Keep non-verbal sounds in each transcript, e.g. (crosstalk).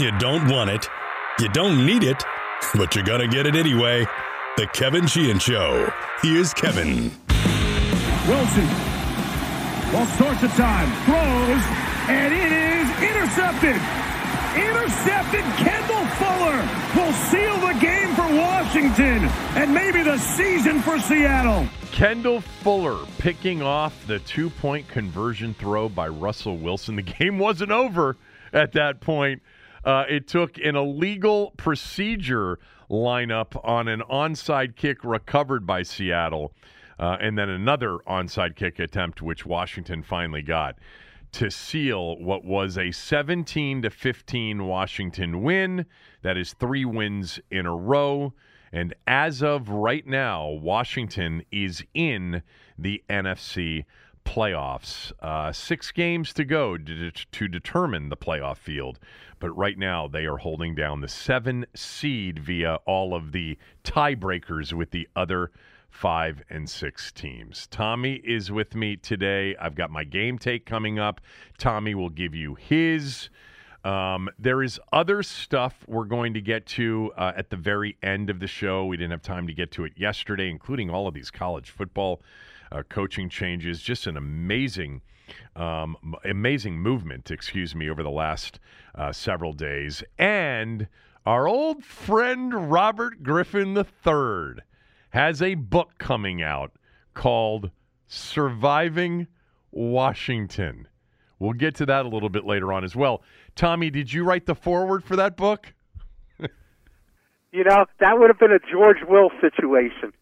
You don't want it. You don't need it, but you're going to get it anyway. The Kevin Sheehan Show. Here's Kevin. Wilson. Ball starts of time. Throws. And it is intercepted. Intercepted. Kendall Fuller will seal the game for Washington and maybe the season for Seattle. Kendall Fuller picking off the two point conversion throw by Russell Wilson. The (laughs) game wasn't over at that point. Uh, it took an illegal procedure lineup on an onside kick recovered by Seattle, uh, and then another onside kick attempt, which Washington finally got to seal what was a 17 to 15 Washington win. That is three wins in a row. And as of right now, Washington is in the NFC playoffs. Uh, six games to go to, to determine the playoff field. But right now, they are holding down the seven seed via all of the tiebreakers with the other five and six teams. Tommy is with me today. I've got my game take coming up. Tommy will give you his. Um, there is other stuff we're going to get to uh, at the very end of the show. We didn't have time to get to it yesterday, including all of these college football uh, coaching changes. Just an amazing, um, amazing movement, excuse me, over the last uh, several days. And our old friend Robert Griffin III has a book coming out called Surviving Washington. We'll get to that a little bit later on as well. Tommy, did you write the foreword for that book? (laughs) you know, that would have been a George Will situation.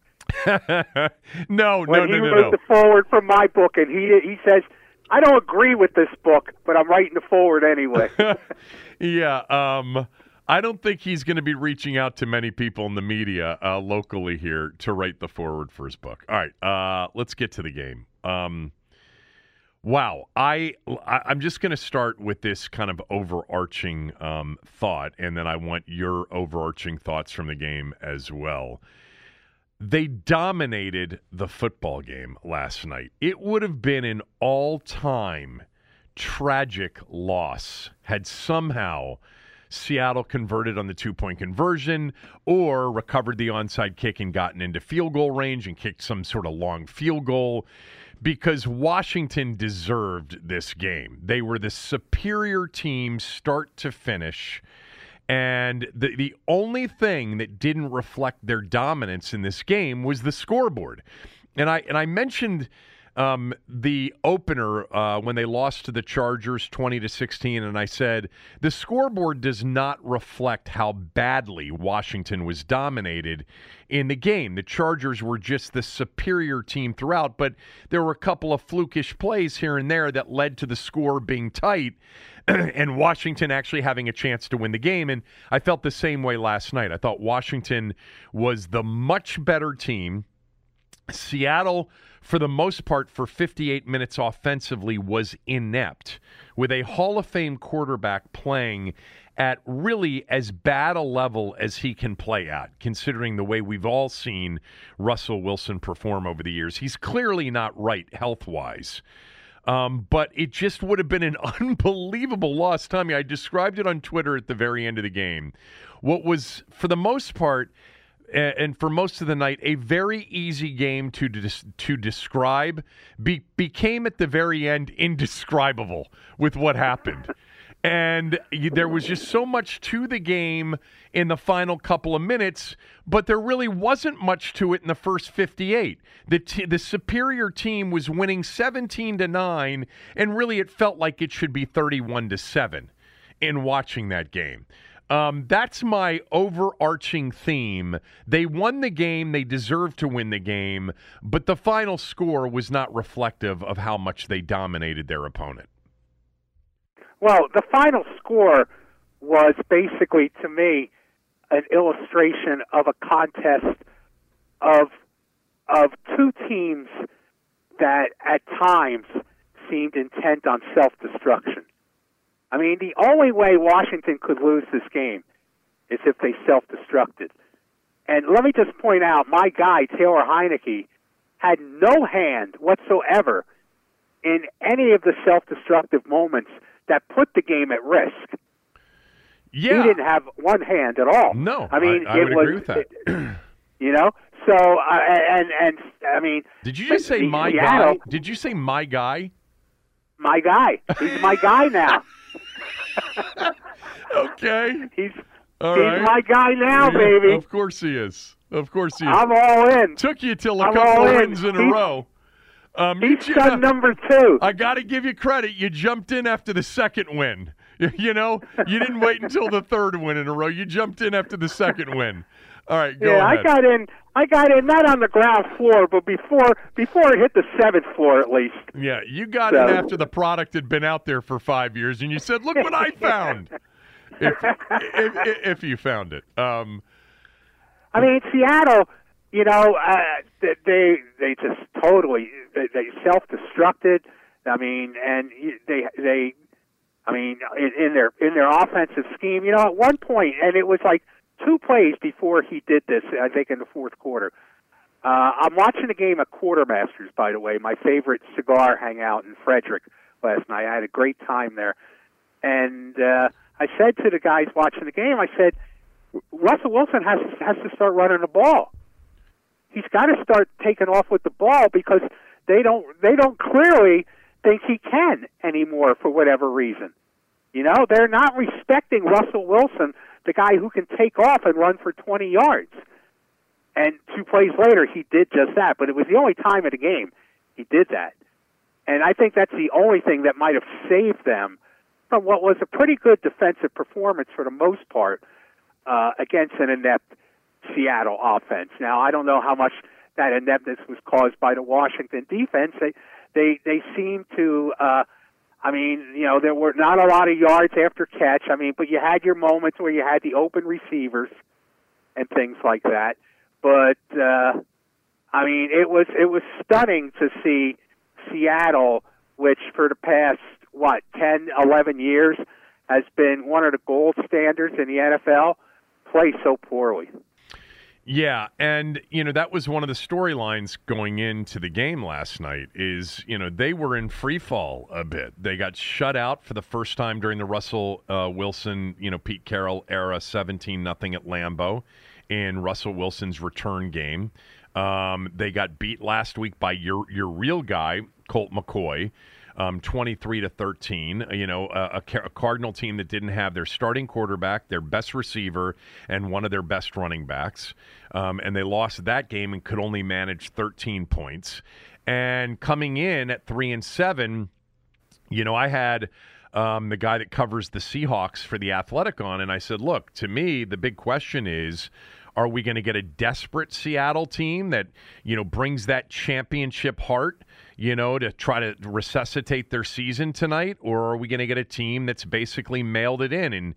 (laughs) no, when no, he no, no, wrote no. the forward for my book, and he he says, "I don't agree with this book, but I'm writing the forward anyway." (laughs) yeah, um, I don't think he's going to be reaching out to many people in the media uh, locally here to write the forward for his book. All right, uh, let's get to the game. Um, wow, I, I am just going to start with this kind of overarching um, thought, and then I want your overarching thoughts from the game as well they dominated the football game last night. It would have been an all time tragic loss had somehow Seattle converted on the two point conversion or recovered the onside kick and gotten into field goal range and kicked some sort of long field goal because Washington deserved this game. They were the superior team start to finish. And the, the only thing that didn't reflect their dominance in this game was the scoreboard. And I and I mentioned um, the opener uh, when they lost to the Chargers 20 to 16, and I said the scoreboard does not reflect how badly Washington was dominated in the game. The Chargers were just the superior team throughout, but there were a couple of flukish plays here and there that led to the score being tight. (clears throat) and Washington actually having a chance to win the game. And I felt the same way last night. I thought Washington was the much better team. Seattle, for the most part, for 58 minutes offensively, was inept with a Hall of Fame quarterback playing at really as bad a level as he can play at, considering the way we've all seen Russell Wilson perform over the years. He's clearly not right health wise. Um, but it just would have been an (laughs) unbelievable loss. Tommy, I described it on Twitter at the very end of the game. What was, for the most part, and for most of the night, a very easy game to to describe be, became at the very end indescribable with what happened. and there was just so much to the game in the final couple of minutes, but there really wasn't much to it in the first 58. The t- the superior team was winning 17 to 9 and really it felt like it should be 31 to 7 in watching that game. Um, that's my overarching theme. They won the game. They deserved to win the game, but the final score was not reflective of how much they dominated their opponent. Well, the final score was basically, to me, an illustration of a contest of of two teams that at times seemed intent on self destruction. I mean, the only way Washington could lose this game is if they self destructed. And let me just point out, my guy Taylor Heinicke had no hand whatsoever in any of the self destructive moments that put the game at risk. Yeah, He didn't have one hand at all. No, I mean I- I it would was, agree with that. it- you know, so uh, and and I mean, Did you just say my Seattle, guy? Did you say my guy? My guy. He's my guy now. (laughs) (laughs) Okay. He's All he's right. my guy now, Yeah, baby. Of course he is. Of course he is. I'm all in. Took you till a I'm couple all of in. wins in a row. Um, He's son number two. (laughs) I got to give you credit. You jumped in after the second win. (laughs) You know, you didn't wait until the third win in a row. You jumped in after the second win. All right, go yeah, ahead. I got in. I got in not on the ground floor, but before before it hit the seventh floor at least. yeah, you got So- in after the product had been out there for five years, and you said, "Look what I found." (laughs) if, if, if you found it, um, I mean, Seattle. You know, uh, they they just totally they, they self destructed. I mean, and they they. I mean, in, in their in their offensive scheme, you know, at one point, and it was like two plays before he did this. I think in the fourth quarter. Uh, I'm watching the game at Quartermasters, by the way, my favorite cigar hangout in Frederick last night. I had a great time there, and uh, I said to the guys watching the game, I said, Russell Wilson has has to start running the ball. He's got to start taking off with the ball because they don't they don't clearly think he can anymore for whatever reason. You know, they're not respecting Russell Wilson, the guy who can take off and run for 20 yards. And two plays later, he did just that. But it was the only time in the game he did that. And I think that's the only thing that might have saved them from what was a pretty good defensive performance for the most part uh, against an inept Seattle offense. Now, I don't know how much that ineptness was caused by the Washington defense. They they they seem to. Uh, I mean, you know, there were not a lot of yards after catch. I mean, but you had your moments where you had the open receivers and things like that. But uh, I mean, it was it was stunning to see Seattle, which for the past what ten, eleven years has been one of the gold standards in the NFL, play so poorly. Yeah, and you know that was one of the storylines going into the game last night. Is you know they were in free fall a bit. They got shut out for the first time during the Russell uh, Wilson, you know Pete Carroll era, seventeen nothing at Lambeau, in Russell Wilson's return game. Um, they got beat last week by your your real guy Colt McCoy. Um, 23 to 13. You know, a, a a Cardinal team that didn't have their starting quarterback, their best receiver, and one of their best running backs. Um, and they lost that game and could only manage 13 points. And coming in at three and seven, you know, I had um, the guy that covers the Seahawks for the Athletic on, and I said, look, to me, the big question is. Are we going to get a desperate Seattle team that, you know, brings that championship heart, you know, to try to resuscitate their season tonight? Or are we going to get a team that's basically mailed it in? And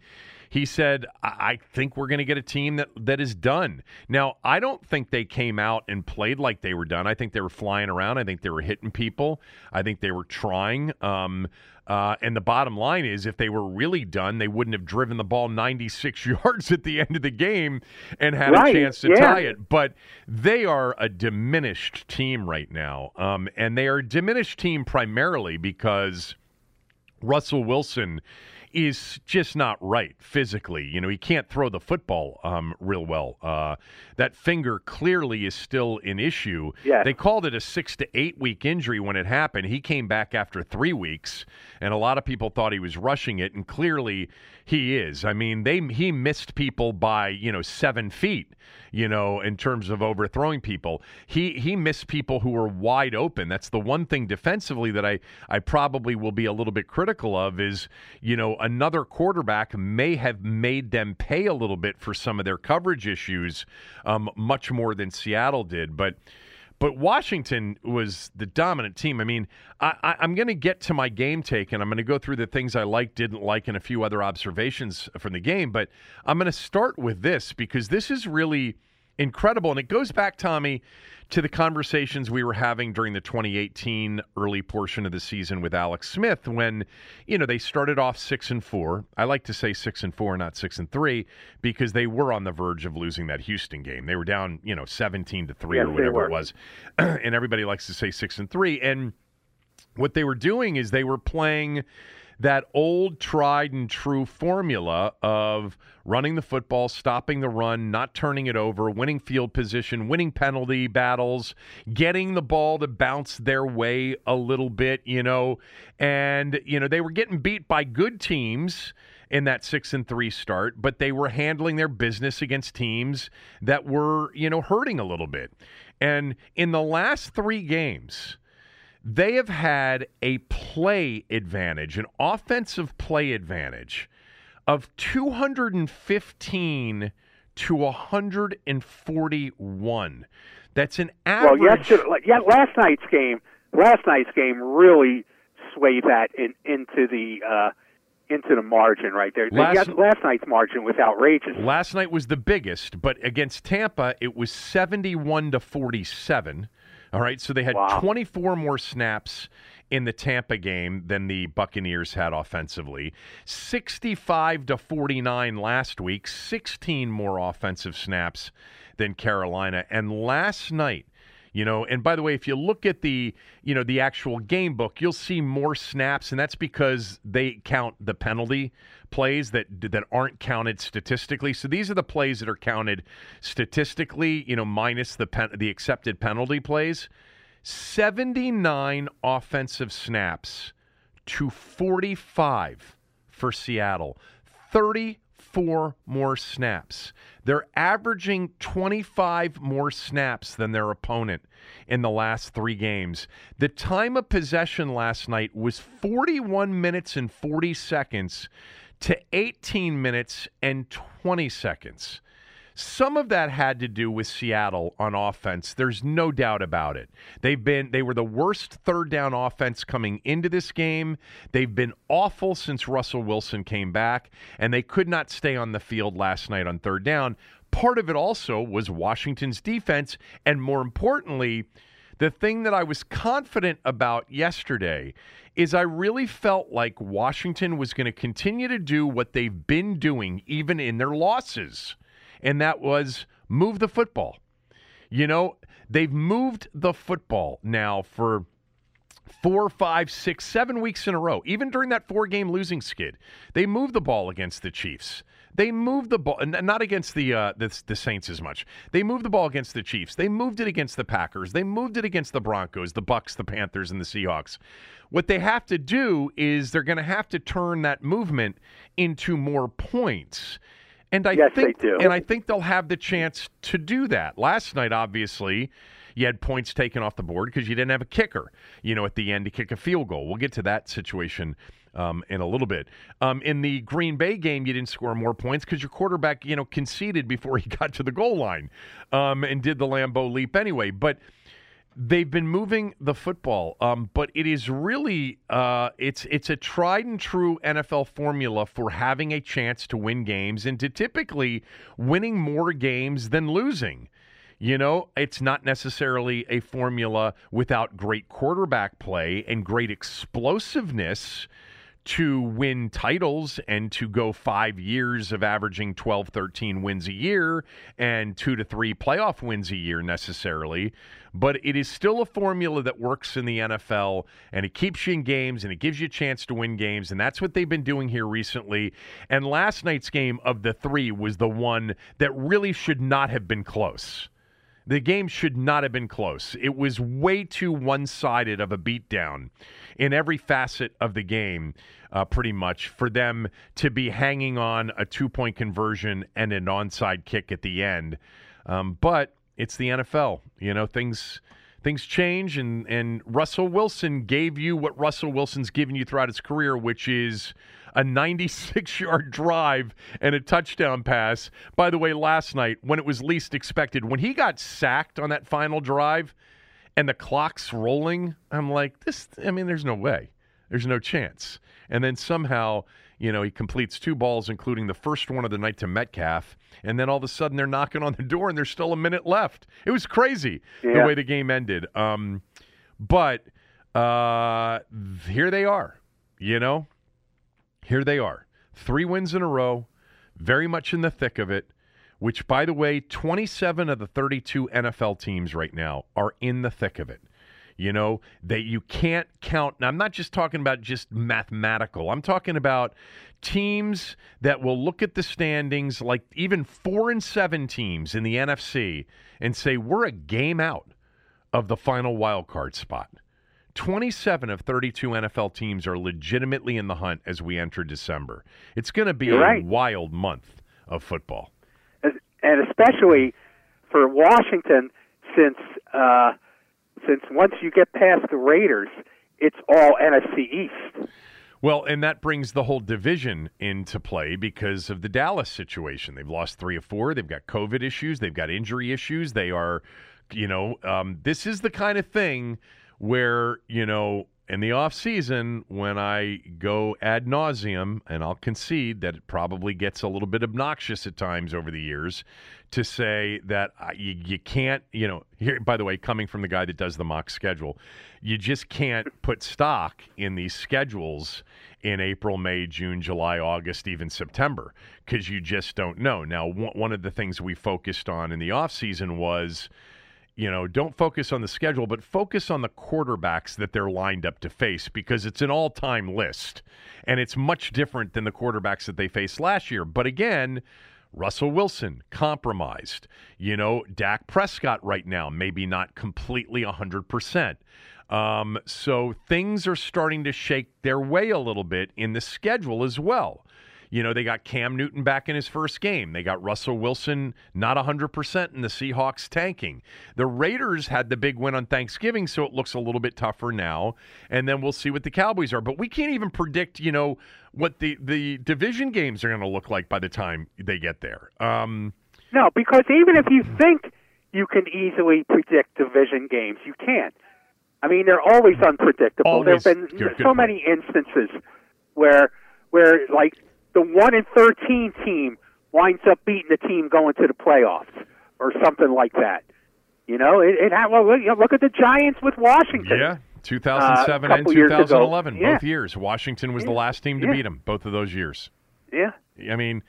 he said, I, think we're going to get a team that, that is done. Now, I don't think they came out and played like they were done. I think they were flying around. I think they were hitting people. I think they were trying. Um, uh, and the bottom line is, if they were really done, they wouldn't have driven the ball 96 (laughs) yards at the end of the game and had Right, a chance to yeah. tie it. But they are a diminished team right now. Um, and they are a diminished team primarily because Russell Wilson is just not right physically. You know, he can't throw the football um, real well. Uh, that finger clearly is still an issue. Yes. They called it a six to eight week injury when it happened. He came back after three weeks, and a lot of people thought he was rushing it, and clearly he is. I mean, they he missed people by you know seven feet. You know, in terms of overthrowing people, he he missed people who were wide open. That's the one thing defensively that I I probably will be a little bit critical of is you know another quarterback may have made them pay a little bit for some of their coverage issues, um, much more than Seattle did, but. But Washington was the dominant team. I mean, I, am going to get to my game take, and I'm going to go through the things I liked, didn't like, and a few other observations from the game. But I'm going to start with this because this is really incredible. And it goes back, Tommy, to the conversations we were having during the 2018 early portion of the season with Alex Smith when, you know, they started off six and four. I like to say six and four, not six and three, because they were on the verge of losing that Houston game. They were down, you know, 17 to three Yes, or whatever it was. (clears throat) and everybody likes to say six and three. And what they were doing is they were playing that old tried and true formula of running the football, stopping the run, not turning it over, winning field position, winning penalty battles, getting the ball to bounce their way a little bit, you know. And, you know, they were getting beat by good teams in that 6 and 3 start, but they were handling their business against teams that were, you know, hurting a little bit. And in the last 3 games, they have had a play advantage, an offensive play advantage of 215 to 141. That's an Well, average. yesterday, yeah, last night's game, last night's game really swayed that in, into the uh, into the margin right there. Last- last night's margin was outrageous. Last night was the biggest, but against Tampa, it was 71 to 47. All right, so they had Wow. 24 more snaps in the Tampa game than the Buccaneers had offensively. 65 to 49 last week, 16 more offensive snaps than Carolina. And last night, you know, and by the way, if you look at the, you know, the actual game book, you'll see more snaps, and that's because they count the penalty plays that that aren't counted statistically. So these are the plays that are counted statistically, you know, minus the pen, the accepted penalty plays. 79 offensive snaps to 45 for Seattle. 34 more snaps. They're averaging 25 more snaps than their opponent in the last three games. The time of possession last night was 41 minutes and 40 seconds to 18 minutes and 20 seconds. Some of that had to do with Seattle on offense. There's no doubt about it. They've been they were the worst third down offense coming into this game. They've been awful since Russell Wilson came back and they could not stay on the field last night on third down. Part of it also was Washington's defense and more importantly, the thing that I was confident about yesterday is I really felt like Washington was going to continue to do what they've been doing even in their losses and that was move the football. You know, they've moved the football now for four, five, six, seven weeks in a row. Even during that four game losing skid, they moved the ball against the Chiefs. They moved the ball, not against the, uh, the the Saints as much. They moved the ball against the Chiefs. They moved it against the Packers. They moved it against the Broncos, the Bucs, the Panthers, and the Seahawks. What they have to do is they're going to have to turn that movement into more points. And I Yes, they think, do. and I think they'll have the chance to do that. Last night, obviously, you had points taken off the board because you didn't have a kicker, you know, at the end to kick a field goal. We'll get to that situation um, in a little bit. Um, in the Green Bay game, you didn't score more points because your quarterback, you know, conceded before he (laughs) got to the goal line um, and did the Lambeau leap anyway. But they've been moving the football, um, but it is really uh, it's it's a tried and true NFL formula for having a chance to win games and to typically winning more games than losing. You know, it's not necessarily a formula without great quarterback play and great explosiveness to win titles and to go five years of averaging 12, 13 wins a year and two to three playoff wins a year necessarily. But it is still a formula that works in the NFL and it keeps you in games and it gives you a chance to win games. And that's what they've been doing here recently. And last night's game of the three was the one that really should not have been close. The game should not have been close. It was way too one sided of a beatdown in every facet of the game, uh, pretty much, for them to be hanging on a two point conversion and an onside kick at the end. Um, but it's the NFL. You know, things things change and and Russell Wilson gave you what Russell Wilson's given you throughout his career, which is a 96 yard (laughs) drive and a touchdown pass. By the way, last night when it was least expected, when he got sacked on that final drive and the clock's rolling, I'm like, this I mean, there's no way. There's no chance. And then somehow, you know, he completes two balls, including the first one of the night to Metcalf. And then all of a sudden they're knocking on the door and there's still a minute left. It was crazy Yeah. the way the game ended. Um, but uh, here they are, you know, here they are. Three wins in a row, very much in the thick of it, which, by the way, 27 of the 32 NFL teams right now are in the thick of it. You know, that you can't count. Now, I'm not just talking about just mathematical. I'm talking about teams that will look at the standings, like even four and seven teams in the NFC, and say, we're a game out of the final wild card spot. 27 of 32 NFL teams are legitimately in the hunt as we enter December. It's going to be You're a right. wild month of football. And especially for Washington, since uh, since once you get past the Raiders, it's all NFC East. Well, and that brings the whole division into play because of the Dallas situation. They've lost three or four. They've got COVID issues. They've got injury issues. They are, you know, um, this is the kind of thing where, you know, in the off season, when I go ad nauseum, and I'll concede that it probably gets a little bit obnoxious at times over the years, to say that uh, you, you can't, you know, here, by the way, coming from the guy that does the mock schedule, you just can't put stock in these schedules in April, May, June, July, August, even September, because you just don't know. Now, one of the things we focused on in the offseason was you know, don't focus on the schedule, but focus on the quarterbacks that they're lined up to face because it's an all time list. And it's much different than the quarterbacks that they faced last year. But again, Russell Wilson, compromised. You know, Dak Prescott right now, maybe not completely 100%. Um, so things are starting to shake their way a little bit in the schedule as well. You know, they got Cam Newton back in his first game. They got Russell Wilson not 100% in the Seahawks tanking. The Raiders had the big win on Thanksgiving, so it looks a little bit tougher now. And then we'll see what the Cowboys are. But we can't even predict, you know, what the, the division games are going to look like by the time they get there. Um, No, because even if you think you can easily predict division games, you can't. I mean, they're always unpredictable. Always. There have been Good- good so point. many instances where where like the one in thirteen team winds up beating the team going to the playoffs or something like that. You know, it, it ha- well, look- you know, look at the Giants with Washington. yeah, 2007 Uh, and couple years ago. 2011, Yeah. both years. Washington was the last team to Yeah. beat them, both of those years. yeah, I mean,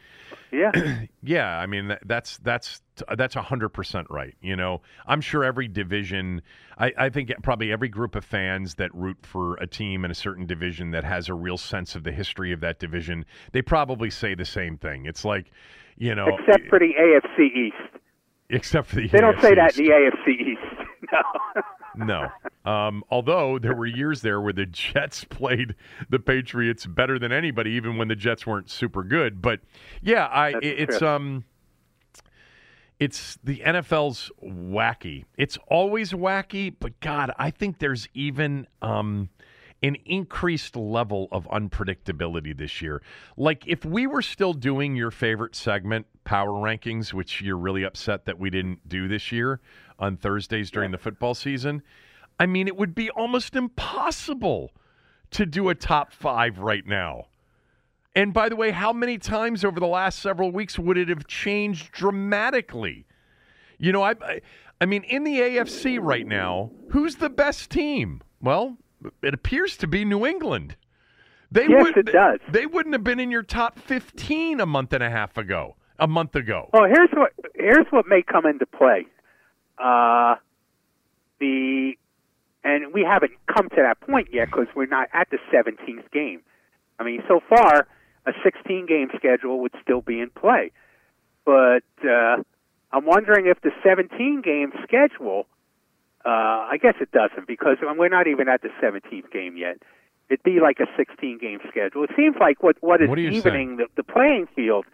yeah. (clears throat) Yeah, I mean that, that's that's that's hundred percent right. You know, I'm sure every division, I, I think probably every group of fans that root for a team in a certain division that has a real sense of the history of that division, they probably say the same thing. It's like, you know, Except for the AFC East. except for the They don't say AFC that East. in the AFC East. (laughs) No. No. Um, although there were years there where the Jets (laughs) played the Patriots better than anybody, even when the Jets weren't super good. But yeah, I That's it's true. um it's the NFL's wacky. It's always wacky, but God, I think there's even um an increased level of unpredictability this year. Like if we were still doing your favorite segment, power rankings, which you're really upset that we didn't do this year on Thursdays during the football season, I mean it would be almost impossible to do a top 5 right now. And by the way, how many times over the last several weeks would it have changed dramatically? You know, I, I, I mean, in the AFC right now, who's the best team? Well, it appears to be New England. They Yes, would, it does. They wouldn't have been in your top 15 a month and a half ago. A month ago. Well, here's what here's what may come into play. Uh, the and we haven't come to that point yet because we're not at the 17th game. I mean, so far a 16 game schedule would still be in play, but uh, I'm wondering if the 17 game schedule. Uh, I guess it doesn't because we're not even at the 17th game yet. It'd be like a 16 game schedule. It seems like what what is What evening the, the playing field.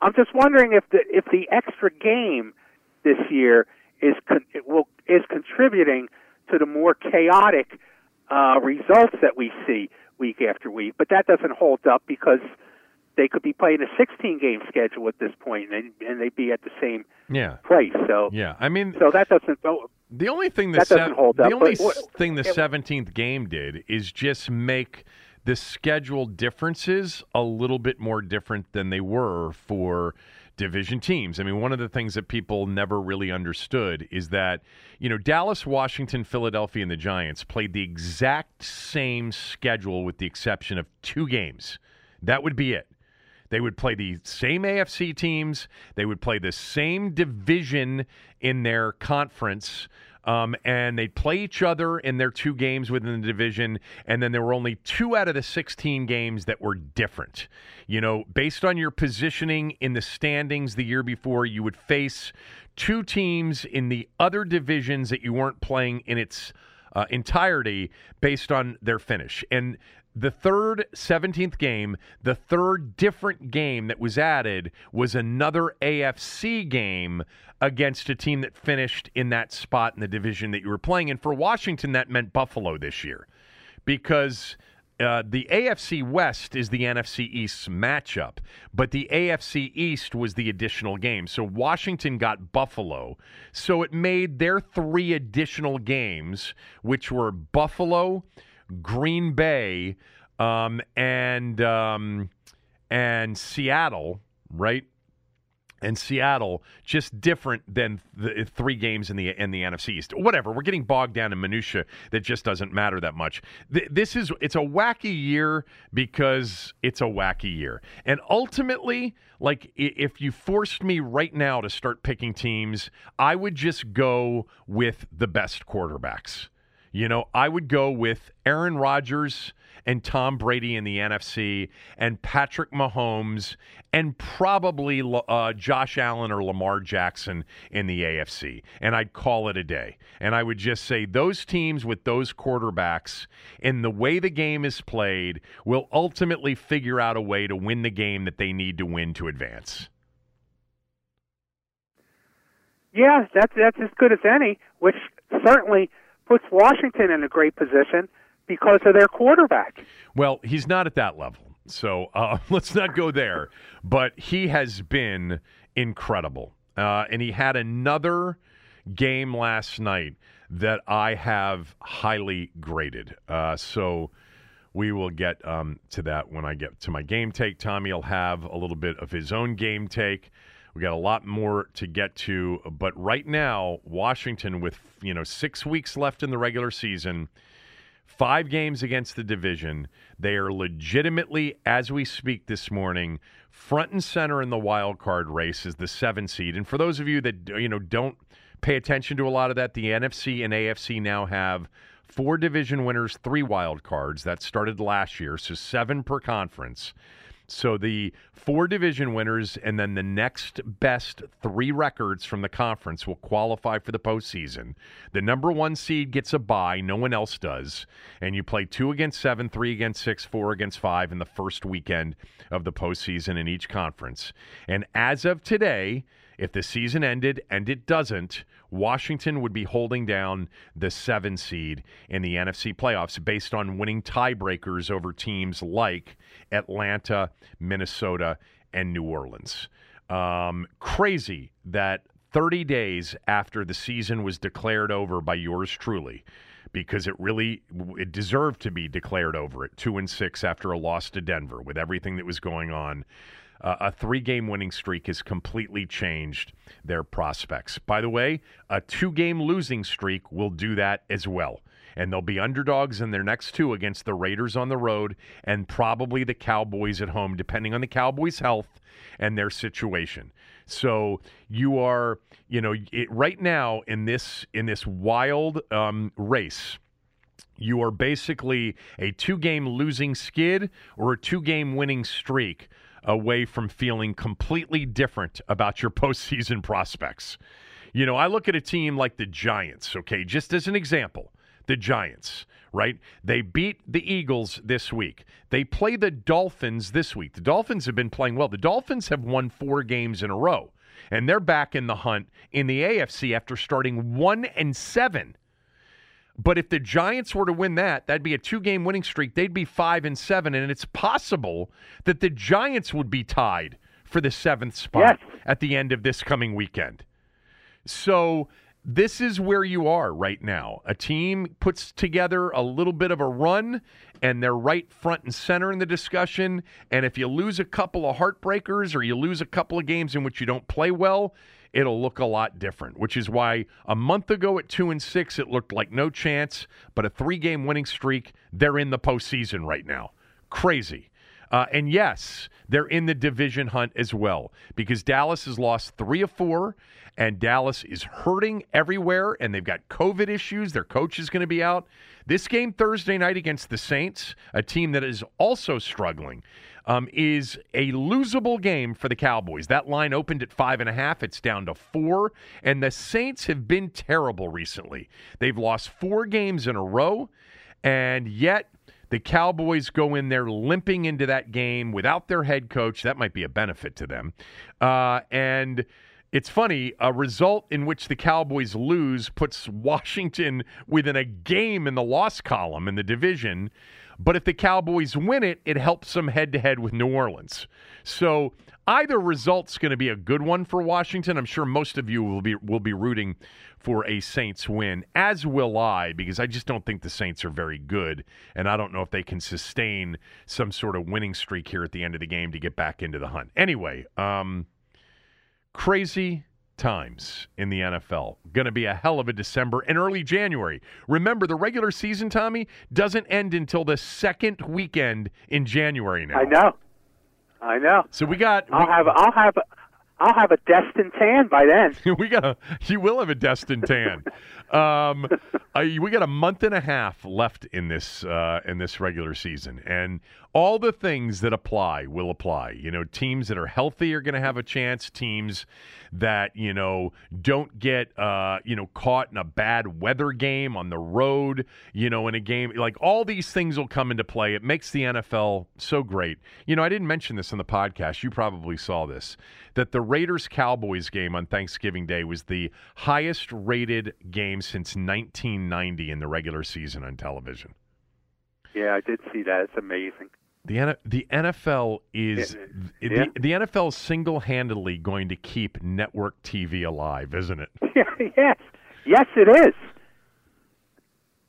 I'm just wondering if the if the extra game this year is con- it will is contributing to the more chaotic uh, results that we see week after week. But that doesn't hold up because they could be playing a 16 game schedule at this point and and they'd be at the same Yeah. place. So Yeah. I mean, so that doesn't. oh, The only thing the That doesn't hold up. the only but thing the it- seventeenth game did is just make the schedule differences a little bit more different than they were for division teams. I mean, one of the things that people never really understood is that you know Dallas, Washington, Philadelphia, and the Giants played the exact same schedule with the exception of two games. That would be it. They would play the same AFC teams. They would play the same division in their conference. Um, and they'd play each other in their two games within the division. And then there were only two out of the 16 games that were different. You know, based on your positioning in the standings the year before, you would face two teams in the other divisions that you weren't playing in its uh, entirety based on their finish. And the third 17th game, the third different game that was added was another AFC game against a team that finished in that spot in the division that you were playing. And for Washington, that meant Buffalo this year because uh, the AFC West is the NFC East matchup, but the AFC East was the additional game. So Washington got Buffalo. So it made their three additional games, which were Buffalo, Green Bay, um, and um, and Seattle, right? and Seattle just different than the three games in the in the NFC East. Whatever, we're getting bogged down in minutia that just doesn't matter that much. Th- this is it's a wacky year because it's a wacky year, and ultimately, like if you forced me right now to start picking teams, I would just go with the best quarterbacks. You know, I would go with Aaron Rodgers and Tom Brady in the NFC and Patrick Mahomes and probably uh, Josh Allen or Lamar Jackson in the AFC. And I'd call it a day. And I would just say those teams with those quarterbacks and the way the game is played will ultimately figure out a way to win the game that they need to win to advance. Yeah, that's that's as good as any, which certainly puts Washington in a great position because of their quarterback. Well, he's not at that level. So uh, (laughs) let's not go there. But he has been incredible. Uh, and he had another game last night that I have highly graded. Uh, so we will get um, to that when I get to my game take. Tommy will have a little bit of his own game take. We got a lot more to get to, but right now, Washington with you know six weeks left in the regular season, five games against the division. They are legitimately, as we speak this morning, front and center in the wild card race as the seven seed. And for those of you that you know don't pay attention to a lot of that, the NFC and AFC now have four division winners, three wild cards. That started last year, so seven per conference. So the four division winners and then the next best three records from the conference will qualify for the postseason. The number one seed gets a bye, no one else does. And you play two against seven, three against six, four against five in the first weekend of the postseason in each conference. And as of today, if the season ended, and it doesn't, Washington would be holding down the seven seed in the NFC playoffs based on winning tiebreakers over teams like Atlanta, Minnesota, and New Orleans. Um, crazy that 30 days after the season was declared over by yours truly, because it really it deserved to be declared over at two and six after a loss to Denver with everything that was going on. Uh, a three game winning streak has completely changed their prospects. By the way, a two game losing streak will do that as well. and they'll be underdogs in their next two against the Raiders on the road and probably the Cowboys at home, depending on the Cowboys' health and their situation. So you are, you know, it, right now in this in this wild um, race you are basically a two game losing skid or a two game winning streak away from feeling completely different about your (laughs) postseason prospects. You know, I look at a team like the Giants, okay, just as an example. The Giants, right? They beat the Eagles this week. They play the Dolphins this week. The Dolphins have been playing well. The Dolphins have won four games in a row, and they're back in the hunt in the AFC after starting one and seven but if the Giants were to win that, that'd be a two-game winning streak. They'd be five and seven, and it's possible that the Giants would be tied for the seventh spot yes. at the end of this coming weekend. So this is where you are right now. A team puts together a little bit of a run, and they're right front and center in the discussion. And if you lose a couple of heartbreakers or you lose a couple of games in which you don't play well, it'll look a lot different, which is why a month ago at 2 and 6 it looked like no chance, but a 3-game winning streak, they're in the postseason right now. Crazy. Uh, and yes, they're in the division hunt as well because Dallas has lost three of four, and Dallas is hurting everywhere, and they've got COVID issues. Their coach is going to be out. This game Thursday night against the Saints, a team that is also struggling, um, is a losable game for the Cowboys. That line opened at five and a half. It's down to four. And the Saints have been terrible recently. They've lost four games in a row, and yet the Cowboys go in there limping into that game without their head coach. That might be a benefit to them. Uh, and it's funny, a result in which the Cowboys lose puts Washington within a game in the loss column in the division. But if the Cowboys win it, it helps them head to head with New Orleans. So either result's going to be a good one for Washington. I'm sure most of you will be will be rooting for a Saints win, as will I, because I just don't think the Saints are very good, and I don't know if they can sustain some sort of winning streak here at the end of the game to get back into the hunt. Anyway, um, crazy times in the NFL. Going to be a hell of a December and early January. Remember, the regular season, Tommy, doesn't end until the second weekend in January now. I know. I know. So we got. I'll we, have. I'll have. I'll have a destined tan by then. (laughs) we got a. You will have a destined tan. Um, we got a month and a half left in this uh, in this regular season, and all the things that apply will apply. You know, teams that are healthy are going to have a chance. Teams that you know don't get uh, you know caught in a bad weather game on the road. You know, in a game like all these things will come into play. It makes the NFL so great. You know, I didn't mention this on the podcast. You probably saw this that the Raiders Cowboys game on Thanksgiving Day was the highest rated game since 1990 in the regular season on television. Yeah, I did see that. It's amazing. The the NFL is yeah. the, the NFL is single handedly going to keep network TV alive, isn't it? (laughs) yes, yes, it is.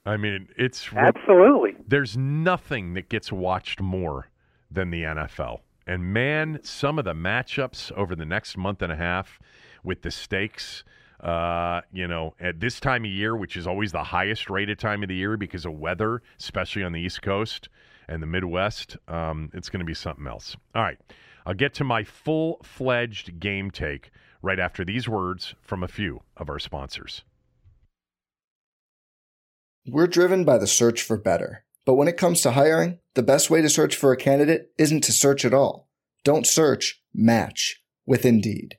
I mean, it's absolutely. There's nothing that gets watched more than the NFL. And man, some of the matchups over the next month and a half with the stakes uh, you know, at this time of year, which is always the highest rated time of the year because of weather, especially on the East Coast and the Midwest, um, it's going to be something else. All right. I'll get to my full fledged game take right after these words from a few of our sponsors. We're driven by the search for better. But when it comes to hiring, the best way to search for a candidate isn't to search at all. Don't search, match with Indeed.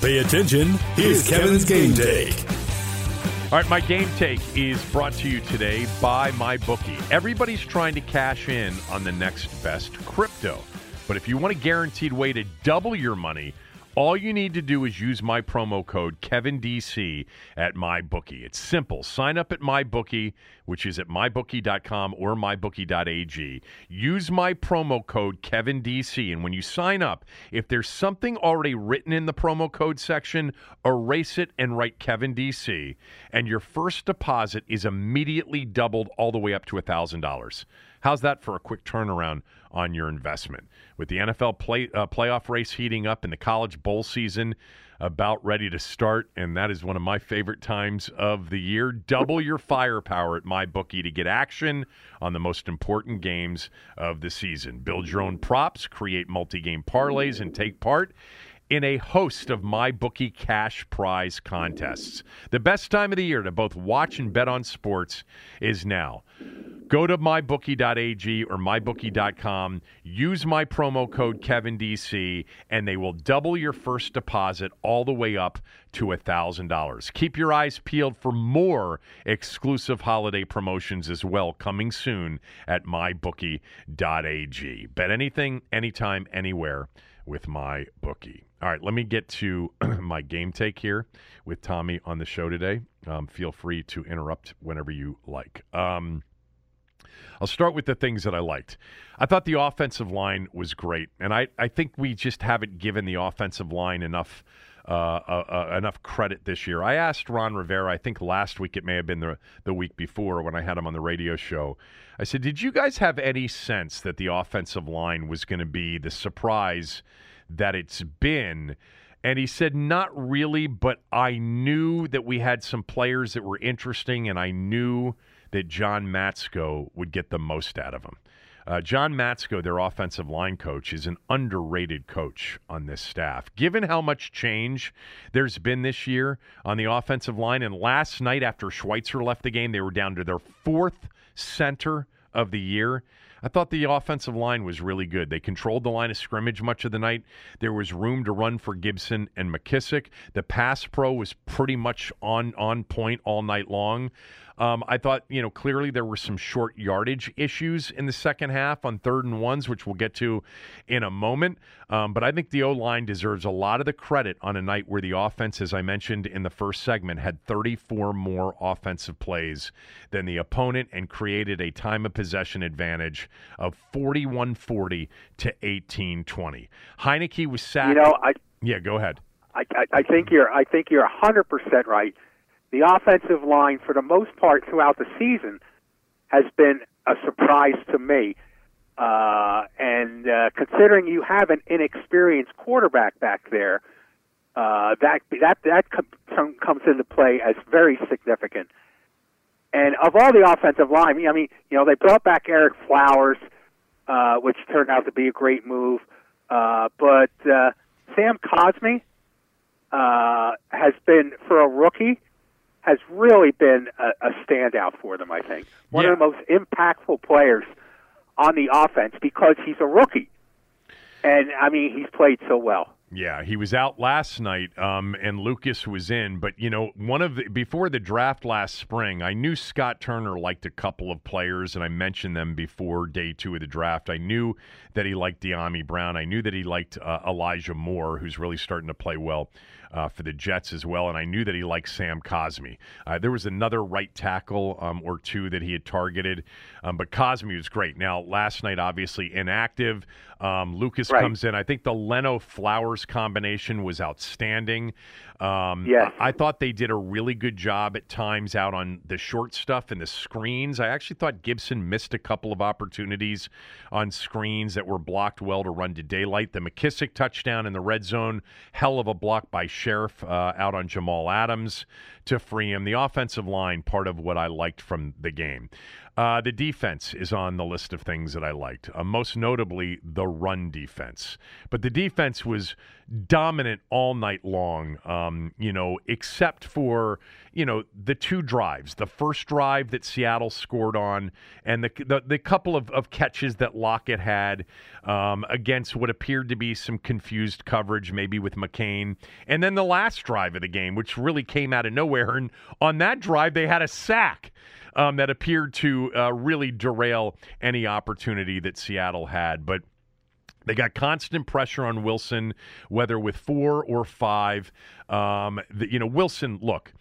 Pay attention. Here's Kevin's game take. All right, my game take is brought to you today by MyBookie. Everybody's trying to cash in on the next best crypto. But if you want a guaranteed way to double your money, all you need to do is use my promo code KevinDC at MyBookie. It's simple. Sign up at MyBookie, which is at MyBookie.com or MyBookie.ag. Use my promo code KevinDC. And when you sign up, if there's something already written in the promo code section, erase it and write KevinDC. And your first deposit is immediately doubled all the way up to $1,000. How's that for a quick turnaround on your investment? With the NFL play, uh, playoff race heating up and the college bowl season about ready to start, and that is one of my favorite times of the year. Double your firepower at MyBookie to get action on the most important games of the season. Build your own props, create multi game parlays, and take part in a host of MyBookie cash prize contests. The best time of the year to both watch and bet on sports is now. Go to mybookie.ag or mybookie.com, use my promo code KevinDC, and they will double your first deposit all the way up to $1,000. Keep your eyes peeled for more exclusive holiday promotions as well coming soon at mybookie.ag. Bet anything, anytime, anywhere with my bookie. All right, let me get to (clears throat) my game take here with Tommy on the show today. Um, feel free to interrupt whenever you like. Um, I'll start with the things that I liked. I thought the offensive line was great, and I, I think we just haven't given the offensive line enough uh, uh, uh, enough credit this year. I asked Ron Rivera, I think last week it may have been the the week before when I had him on the radio show. I said, "Did you guys have any sense that the offensive line was going to be the surprise that it's been?" And he said, Not really, but I knew that we had some players that were interesting, and I knew that John Matsko would get the most out of him. Uh, John Matsko, their offensive line coach, is an underrated coach on this staff. Given how much change there's been this year on the offensive line, and last night after Schweitzer left the game, they were down to their fourth center of the year. I thought the offensive line was really good. They controlled the line of scrimmage much of the night. There was room to run for Gibson and McKissic. The pass pro was pretty much on on point all night long. Um, I thought, you know, clearly there were some short yardage issues in the second half on third and ones, which we'll get to in a moment. Um, but I think the O line deserves a lot of the credit on a night where the offense, as I mentioned in the first segment, had 34 more offensive plays than the opponent and created a time of possession advantage of 41 40 to 18 20. Heinicke was sacked. You know, I. Yeah, go ahead. I, I, I think you're. I think you're 100 percent right the offensive line, for the most part throughout the season, has been a surprise to me. Uh, and uh, considering you have an inexperienced quarterback back there, uh, that that that com- comes into play as very significant. And of all the offensive line, I mean, you know, they brought back Ereck Flowers, uh, which turned out to be a great move. Uh, but uh, Sam Cosmi uh, has been for a rookie has really been a, a standout for them. I think one Yeah. of the most impactful players on the offense because he's a rookie, and I mean he's played so well. Yeah, he was out last night, um, and Lucas was in. But you know, one of the before the draft last spring, I knew Scott Turner liked a couple of players, and I mentioned them before day two of the draft. I knew that he liked Dyami Brown. I knew that he liked uh, Elijah Moore, who's really starting to play well uh, for the Jets as well. And I knew that he liked Sam Cosmi. Uh, there was another right tackle um, or two that he had targeted, um, but Cosmi was great. Now, last night, obviously inactive. Um, Lucas Right. comes in. I think the Leno Flowers combination was outstanding. Um, Yes. I, I thought they did a really good job at times out on the short stuff and the screens. I actually thought Gibson missed a couple of opportunities on screens that were blocked well to run to daylight. The McKissic touchdown in the red zone, hell of a block by Scherff uh, out on Jamal Adams to free him. The offensive line, part of what I liked from the game. Uh, the defense is on the list of things that I liked, uh, most notably the run defense. But the defense was dominant all night long, um, you know, except for, you know, the two drives. The first drive that Seattle scored on and the, the, the couple of, of catches that Lockett had um, against what appeared to be some confused coverage, maybe with McCain. And then the last drive of the game, which really came out of nowhere. And on that drive, they had a sack um, that appeared to uh, really derail any opportunity that Seattle had. But they got constant pressure on Wilson, whether with four or five. Um, the, you know, Wilson, look,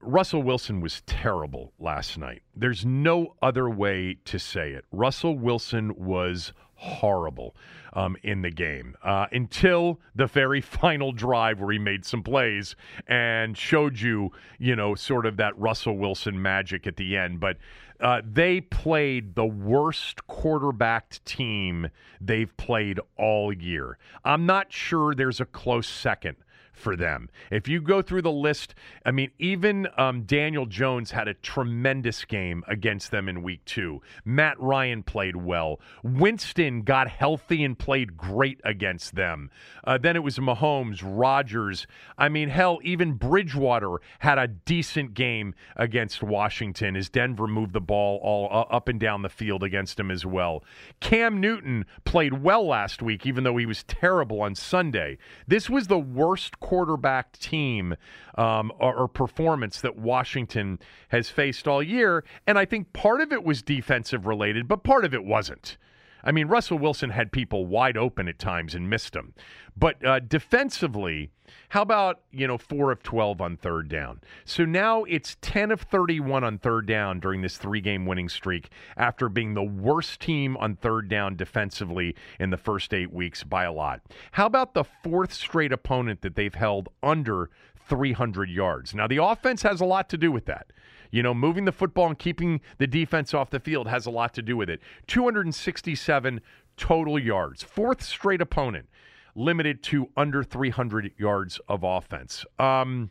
Russell Wilson was terrible last night. There's no other way to say it. Russell Wilson was horrible um, in the game uh, until the very (laughs) final drive where he made some plays and showed you, you know, sort of that Russell Wilson magic at the end. But uh, they played the worst quarterbacked team they've played all year. I'm not sure there's a close second for them. If you go through the list, I mean, even um, Daniel Jones had a tremendous game against them in week two. Matt Ryan played well. Winston got healthy and played great against them. Uh, then it was Mahomes, Rodgers. I mean, hell, even Bridgewater had a decent game against Washington as Denver moved the ball all uh, up and down the field against him as well. Cam Newton played well last week, even though he was terrible on Sunday. This was the worst quarterback team um, or, or performance that Washington has faced all year. And I think part of it was defensive related, but part of it wasn't. I mean, Russell Wilson had people wide open at times and missed them. But uh, defensively, how about, you know, 4 of 12 on third down? So now it's 10 of 31 on third down during this three game winning streak after being the worst team on third down defensively in the first eight weeks by a lot. How about the fourth straight opponent that they've held under 300 yards? Now, the offense has a lot to do with that. You know, moving the football and keeping the defense off the field has a lot to do with it. 267 total yards, fourth straight opponent limited to under 300 yards of offense. Um,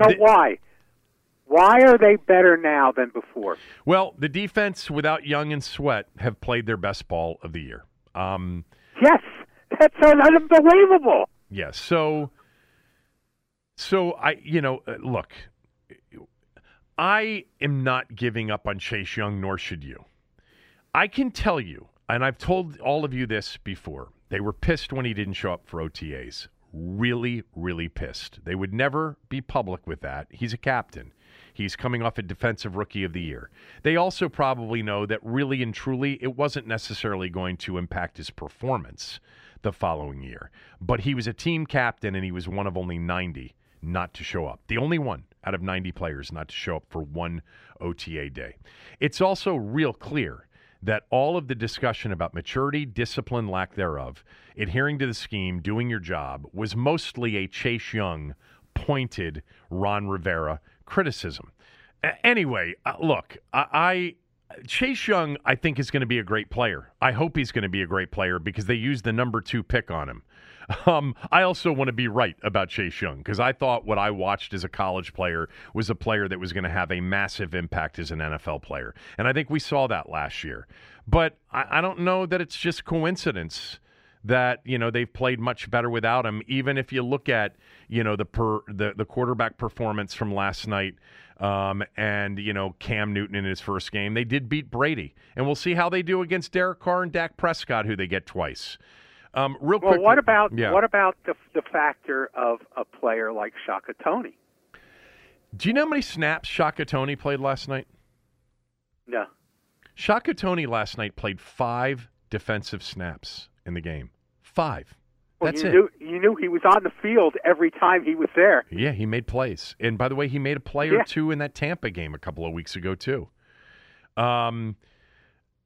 so th- why? Why are they better now than before? Well, the defense without Young and Sweat have played their best ball of the year. Um, yes, that's unbelievable. Yes, so so I, you know, uh, look, I am not giving up on Chase Young, nor should you. I can tell you, and I've told all of you this before, they were pissed when he didn't show up for OTAs. Really, really pissed. They would never be public with that. He's a captain. He's coming off a defensive rookie of the year. They also probably know that really and truly it wasn't necessarily going to impact his performance the following year. But he was a team captain and he was one of only 90 not to show up. The only one out of 90 players not to show up for one OTA day. It's also real clear that all of the discussion about maturity, discipline, lack thereof, adhering to the scheme, doing your job, was mostly a Chase Young pointed Ron Rivera criticism. A- anyway, uh, look, I, I Chase Young, I think, is going to be a great player. I hope he's going to be a great player because they used the number two pick on him. Um, I also want to be right about Chase Young because I thought what I watched as a college player was a player that was going to have a massive impact as an NFL player. And I think we saw that last year. But I, I don't know that it's just coincidence that you know they've played much better without him. Even if you look at you know the per the, the quarterback performance from last night, um, and you know Cam Newton in his first game, they did beat Brady, and we'll see how they do against Derek Carr and Dak Prescott, who they get twice. Um, real well, quick. what about yeah. what about the the factor of a player like Shaka Toney? Do you know how many snaps Shaka Toney played last night? No. Shaka Toney last night played five defensive snaps in the game. Five. Well, That's you it. Knew, you knew he was on the field every time he was there. Yeah, he made plays. And by the way, he made a play or two in that Tampa game a couple of weeks ago too. Um,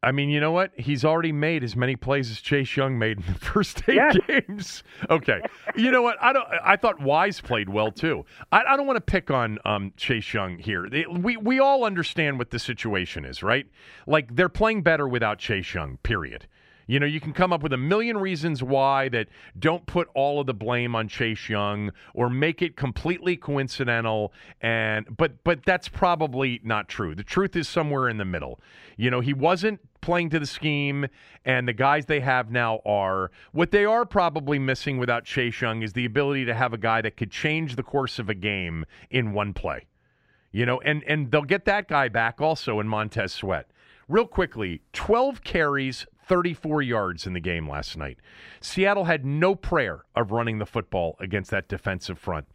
I mean, you know what? He's already made as many plays as Chase Young made in the (laughs) first eight Yes. games. Okay, you know what? I don't. I thought Wise played well too. I, I don't want to pick on um, Chase Young here. They- we we all understand what the situation is, right? Like they're playing better without Chase Young. Period. You know, you can come up with a million reasons why that don't put all of the blame on Chase Young or make it completely coincidental and but but that's probably not true. The truth is somewhere in the middle. You know, he wasn't playing to the scheme and the guys they have now are what they are probably missing without Chase Young is the ability to have a guy that could change the course of a game in one play. You know, and and they'll get that guy back also in Montez Sweat. Real quickly, 12 carries, 34 yards in the game last night. Seattle had no prayer of running the football against that defensive front.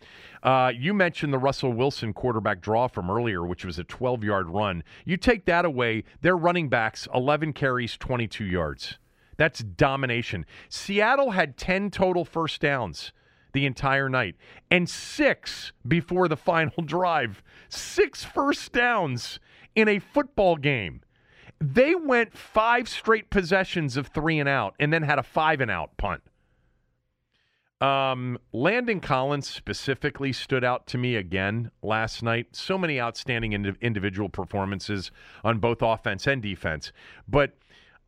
Uh, you mentioned the Russell Wilson quarterback draw from earlier, which was a 12 yard run. You take that away, their running backs, 11 carries, 22 yards. That's domination. Seattle had 10 total first downs the entire night and six before the (laughs) final drive. Six first downs in a football game. They went five straight possessions of three and out and then had a five and out punt. Um, Landon Collins specifically stood out to me again last night. So many outstanding ind- individual performances on both offense and defense. But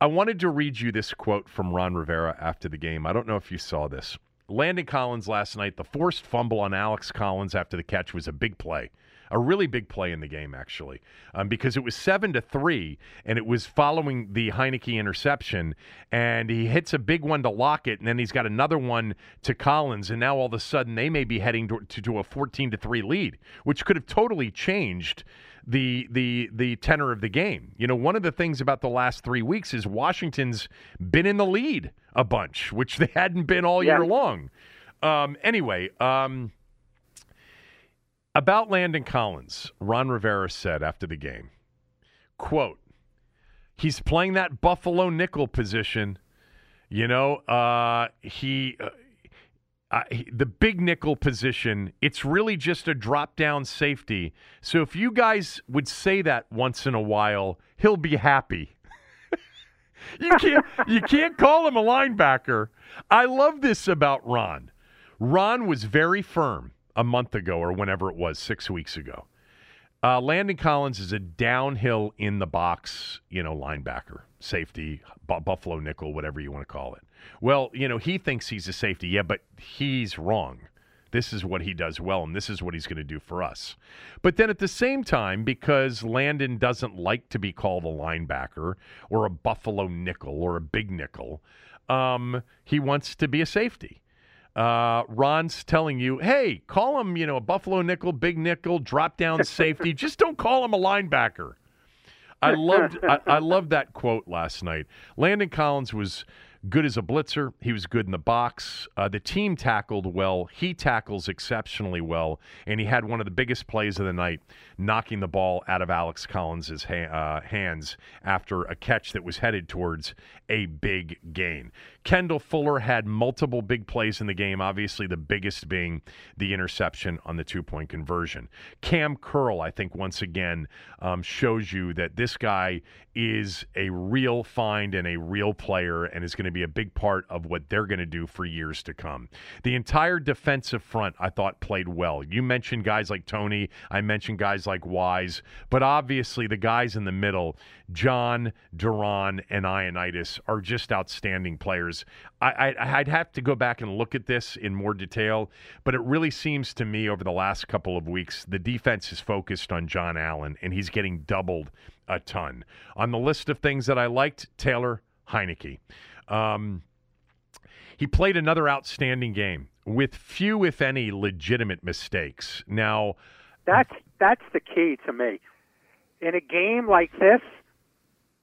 I wanted to read you this quote from Ron Rivera after the game. I don't know if you saw this. Landon Collins last night, the forced fumble on Alex Collins after the catch was a big play a really big play in the game actually, um, because it was seven to three, and it was following the Heinicke interception, and he hits a big one to Lockett, and then he's got another one to Collins, and now all of a sudden they may be heading to, to, to a fourteen to three lead, which could have totally changed the the the tenor of the game. You know, one of the things about the last three weeks is Washington's been in the lead a bunch, which they hadn't been all yeah. year long. Um, anyway, um, about Landon Collins, Ron Rivera said after the game, quote, he's playing that Buffalo nickel position. You know, uh, he, uh, uh, he, the big nickel position, it's really just a drop down safety. So if you guys would say that once in a while, he'll be happy. (laughs) you can't you can't call him a linebacker. I love this about Ron. Ron was very firm a month ago or whenever it was, six weeks ago. Uh, Landon Collins is a downhill in the box, you know, linebacker, safety, bu- Buffalo nickel, whatever you want to call it. Well, you know, he thinks he's a safety. Yeah, but he's wrong. This is what he does well, and this is what he's going to do for us. But then at the same time, because Landon doesn't like to be called a linebacker or a Buffalo nickel or a big nickel, um, he wants to be a safety uh, Ron's telling you, hey, call him, you know, a Buffalo nickel, big nickel, drop down safety. (laughs) Just don't call him a linebacker. I loved I, I loved that quote last night. Landon Collins was good as a blitzer. He was good in the box. Uh, the team tackled well. He tackles exceptionally well, and he had one of the biggest plays of the night, knocking the ball out of Alex Collins' ha- uh, hands after a catch that was headed towards a big gain. Kendall Fuller had multiple big plays in the game, obviously the biggest being the interception on the two point conversion. Cam Curl, I think, once again um, shows you that this guy is a real find and a real player and is going to be a big part of what they're going to do for years to come. The entire defensive front, I thought, played well. You mentioned guys like Toney, I mentioned guys like Wise, but obviously the guys in the middle, John, Daron, and Ioannidis, are just outstanding players. I, I, I'd have to go back and look at this in more detail, but it really seems to me over the last couple of weeks, the defense is focused on John Allen, and he's getting doubled a ton. On the list of things that I liked, Taylor Heinicke. Um, he played another outstanding game with few, if any, legitimate mistakes. Now, that's that's the key to me. In a game like this,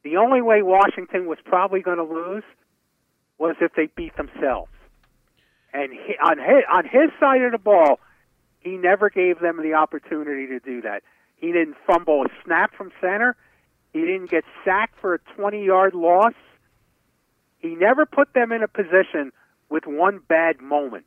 the only way Washington was probably going to lose was if they beat themselves. And he, on his on his side of the ball, he never gave them the opportunity to do that. He didn't fumble a snap from center. He didn't get sacked for a 20 yard loss. He never put them in a position with one bad moment.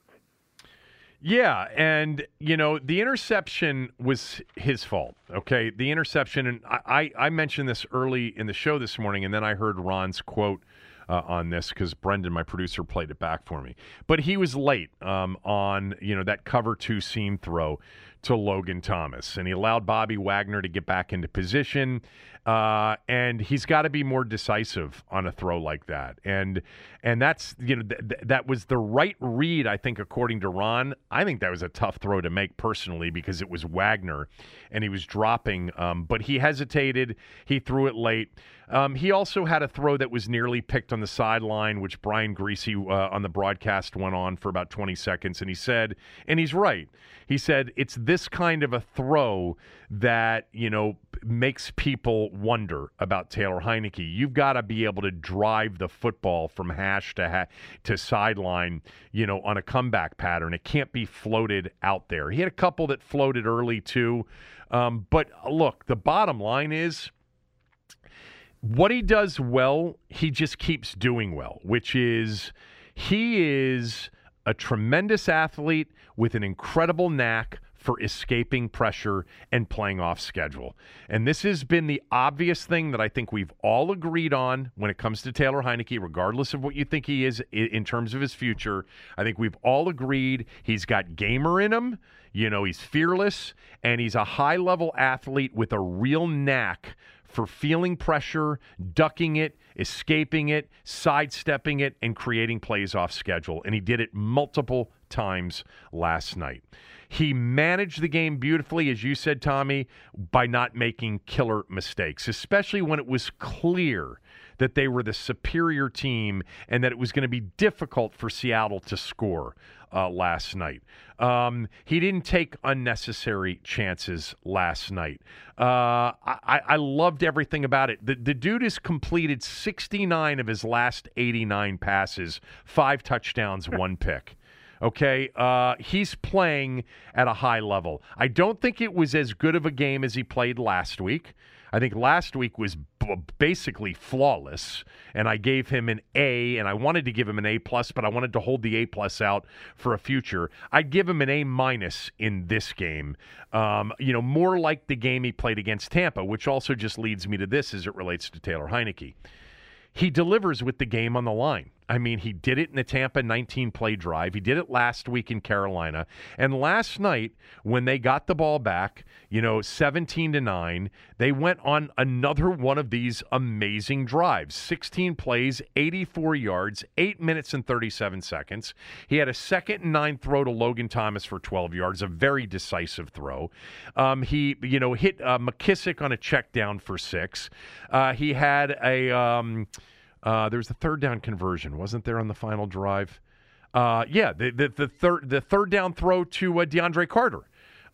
Yeah, and you know the interception was his fault. Okay, the interception, and I, I, mentioned this early in the show this morning, and then I heard Ron's quote uh, on this because Brendan, my producer, played it back for me. But he was late um, on you know that cover two seam throw to Logan Thomas, and he allowed Bobby Wagner to get back into position. Uh, and he's got to be more decisive on a throw like that. And and that's you know th- th- that was the right read, I think, according to Ron. I think that was a tough throw to make personally because it was Wagner, and he was dropping, um, but he hesitated. He threw it late. Um, he also had a throw that was nearly picked on the sideline, which Brian Griese uh, on the broadcast went on for about 20 seconds, and he said, and he's right. He said it's this kind of a throw that you know makes people wonder about Taylor Heinicke. You've got to be able to drive the football from hash to ha- to sideline, you know, on a comeback pattern. It can't be floated out there. He had a couple that floated early too, um, but look, the bottom line is what he does well, he just keeps doing well, which is he is a tremendous athlete with an incredible knack for escaping pressure and playing off schedule. And this has been the obvious thing that I think we've all agreed on when it comes to Taylor Heinicke, regardless of what you think he is in terms of his future. I think we've all agreed he's got gamer in him. You know, he's fearless and he's a high level athlete with a real knack for feeling pressure, ducking it, escaping it, sidestepping it, and creating plays off schedule. And he did it multiple times last night. He managed the game beautifully, as you said, Tommy, by not making killer mistakes, especially when it was clear that they were the superior team and that it was going to be difficult for Seattle to score uh, last night. Um, he didn't take unnecessary chances last night. Uh, I, I, loved everything about it. The, the dude has completed 69 of his last 89 passes, five touchdowns, one pick. Okay, uh, he's playing at a high level. I don't think it was as good of a game as he played last week. I think last week was b- basically flawless, and I gave him an A, and I wanted to give him an A plus, but I wanted to hold the A plus out for a future. I'd give him an A minus in this game. Um, you know, more like the game he played against Tampa, which also just leads me to this as it relates to Taylor Heinicke. He delivers with the game on the line. I mean, he did it in the Tampa 19 play drive. He did it last week in Carolina. And last night, when they got the ball back, you know, 17 to 9, they went on another one of these amazing drives 16 plays, 84 yards, 8 minutes and 37 seconds. He had a second and nine throw to Logan Thomas for 12 yards, a very decisive throw. Um, he, you know, hit uh, McKissic on a check down for six. Uh, he had a. Um, uh, there was a third down conversion, wasn't there, on the final drive? Uh, yeah, the, the, the third the third down throw to uh, DeAndre Carter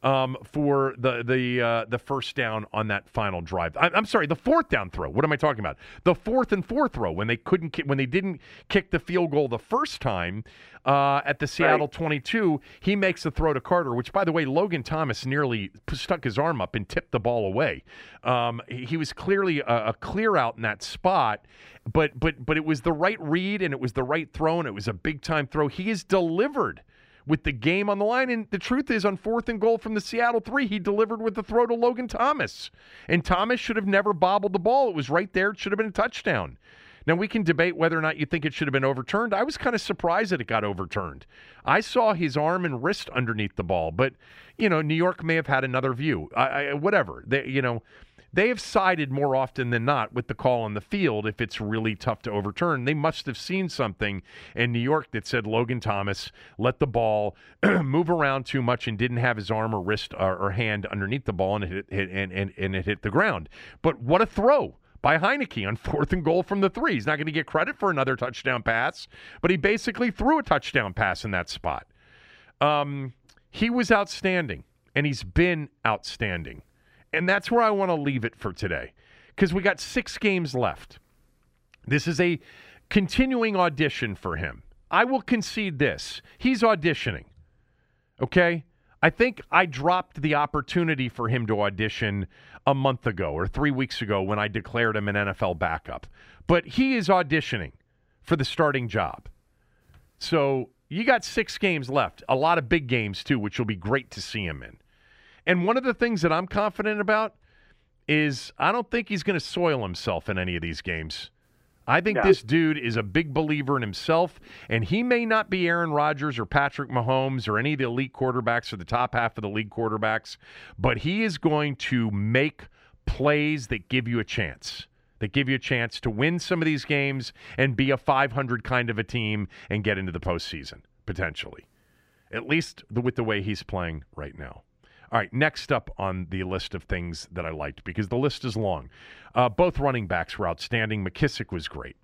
um, for the the uh, the first down on that final drive. I, am sorry, the fourth down throw. What am I talking about? The fourth and fourth throw when they couldn't when they didn't kick the field goal the first time uh, at the Seattle right. 22. He makes the throw to Carter, which by the way, Logan Thomas nearly stuck his arm up and tipped the ball away. Um, he, he, was clearly a, a clear out in that spot but but but it was the right read and it was the right throw and it was a big time throw. He is delivered with the game on the line. And the truth is, on fourth and goal from the Seattle three, he delivered with the throw to Logan Thomas. And Thomas should have never bobbled the ball. It was right there. It should have been a touchdown. Now, we can debate whether or not you think it should have been overturned. I was kind of surprised that it got overturned. I saw his arm and wrist underneath the ball, but, you know, New York may have had another view. I, I, whatever. They, you know, they have sided more often than not with the call on the field if it's really tough to overturn. They must have seen something in New York that said Logan Thomas let the ball (clears throat) move around too much and didn't have his arm or wrist or, or hand underneath the ball and it hit, and, and, and it hit the ground. But what a throw! by Heinicke on fourth and goal from the three. He's not going to get credit for another touchdown pass, but he basically threw a touchdown pass in that spot. Um, he was outstanding, and he's been outstanding. And that's where I want to leave it for today because we got six games left. This is a continuing audition for him. I will concede this. He's auditioning. Okay? I think I dropped the opportunity for him to audition a month ago or three weeks ago when I declared him an NFL backup. But he is auditioning for the starting job. So you got six games left, a lot of big games too, which will be great to see him in. And one of the things that I'm confident about is I don't think he's going to soil himself in any of these games. I think No. this dude is a big believer in himself, and he may not be Aaron Rodgers or Patrick Mahomes or any of the elite quarterbacks or the top half of the league quarterbacks, but he is going to make plays that give you a chance. That give you a chance to win some of these games and be a 500 kind of a team and get into the postseason, potentially. At least with the way he's playing right now. All right, next up on the list of things that I liked because the list is long. Uh, both running backs were outstanding. McKissic was great.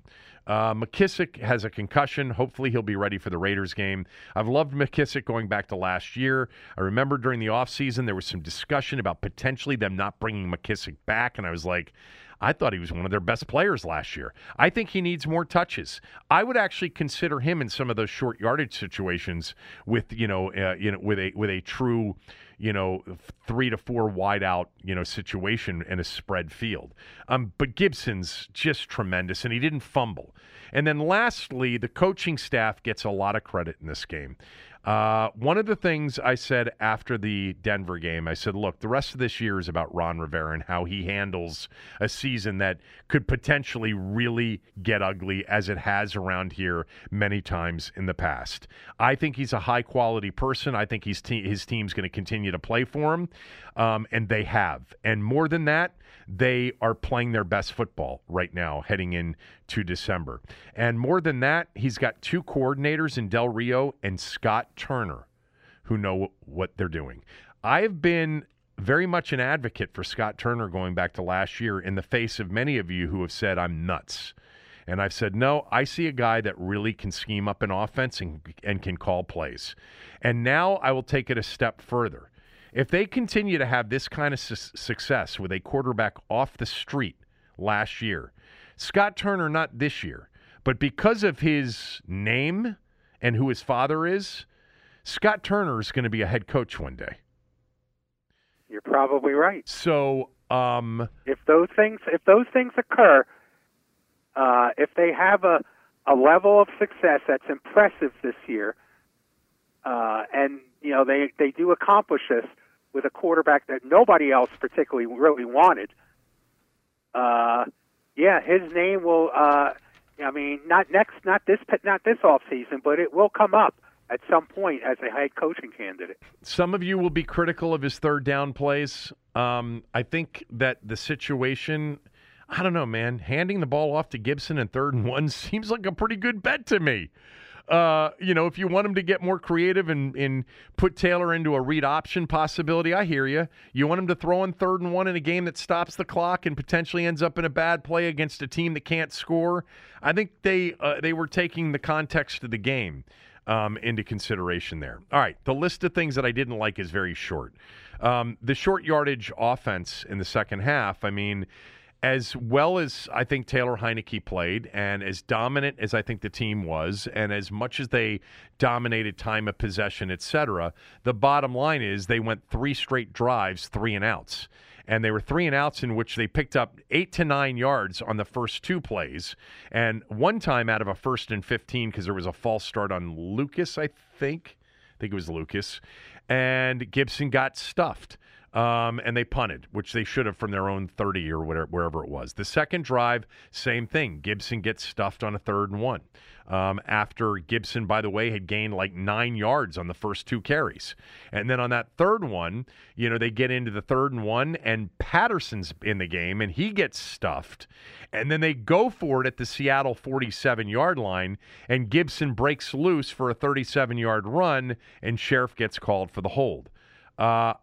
Uh, McKissic has a concussion. Hopefully, he'll be ready for the Raiders game. I've loved McKissic going back to last year. I remember during the offseason, there was some discussion about potentially them not bringing McKissic back, and I was like, I thought he was one of their best players last year. I think he needs more touches. I would actually consider him in some of those short yardage situations with you know uh, you know with a with a true you know three to four wide out you know situation in a spread field. Um, but Gibson's just tremendous, and he didn't fumble. And then lastly, the coaching staff gets a lot of credit in this game. Uh, one of the things I said after the Denver game, I said, look, the rest of this year is about Ron Rivera and how he handles a season that could potentially really get ugly as it has around here many times in the past. I think he's a high quality person. I think te- his team's going to continue to play for him, um, and they have. And more than that, they are playing their best football right now heading into December. And more than that, he's got two coordinators in Del Rio and Scott Turner who know what they're doing. I've been very much an advocate for Scott Turner going back to last year in the face of many of you who have said I'm nuts. And I've said, no, I see a guy that really can scheme up an offense and, and can call plays. And now I will take it a step further. If they continue to have this kind of su- success with a quarterback off the street last year, Scott Turner, not this year, but because of his name and who his father is, Scott Turner is going to be a head coach one day. You're probably right. So, um, If those things if those things occur, uh, if they have a a level of success that's impressive this year, uh, and you know they they do accomplish this with a quarterback that nobody else particularly really wanted. Uh, yeah, his name will. Uh, I mean, not next, not this, not this off season, but it will come up at some point as a head coaching candidate. some of you will be critical of his third down plays. Um, I think that the situation, I don't know, man, handing the ball off to Gibson in third and one (laughs) seems like a pretty good bet to me. Uh, you know, if you want him to get more creative and, and put Taylor into a read option possibility, I hear you. You want him to throw in third and one in a game that stops the clock and potentially ends up in a bad play against a team that can't score. I think they uh, they were taking the context of the game um, into consideration there. All right, the list of things that I didn't like is very short. Um, the short yardage offense in the second half. I mean, as well as I think Taylor Heinicke played, and as dominant as I think the team was, and as much as they dominated time of possession, et cetera, the bottom line is they went three straight drives, three and outs. And they were three and outs in which they picked up eight to nine yards on the first two plays. And one time out of a first and 15, because there was a false start on Lucas, I think. I think it was Lucas. And Gibson got stuffed. Um, and they punted, which they should have from their own 30 or whatever, wherever it was. The second drive, same thing. Gibson gets stuffed on a third and one. Um, after Gibson, by the way, had gained like nine yards on the first two carries. And then on that third one, you know, they get into the third and one, and Patterson's in the game, and he gets stuffed. And then they go for it at the Seattle 47 yard line, and Gibson breaks loose for a 37 yard run, and Scherff gets called for the hold. Uh,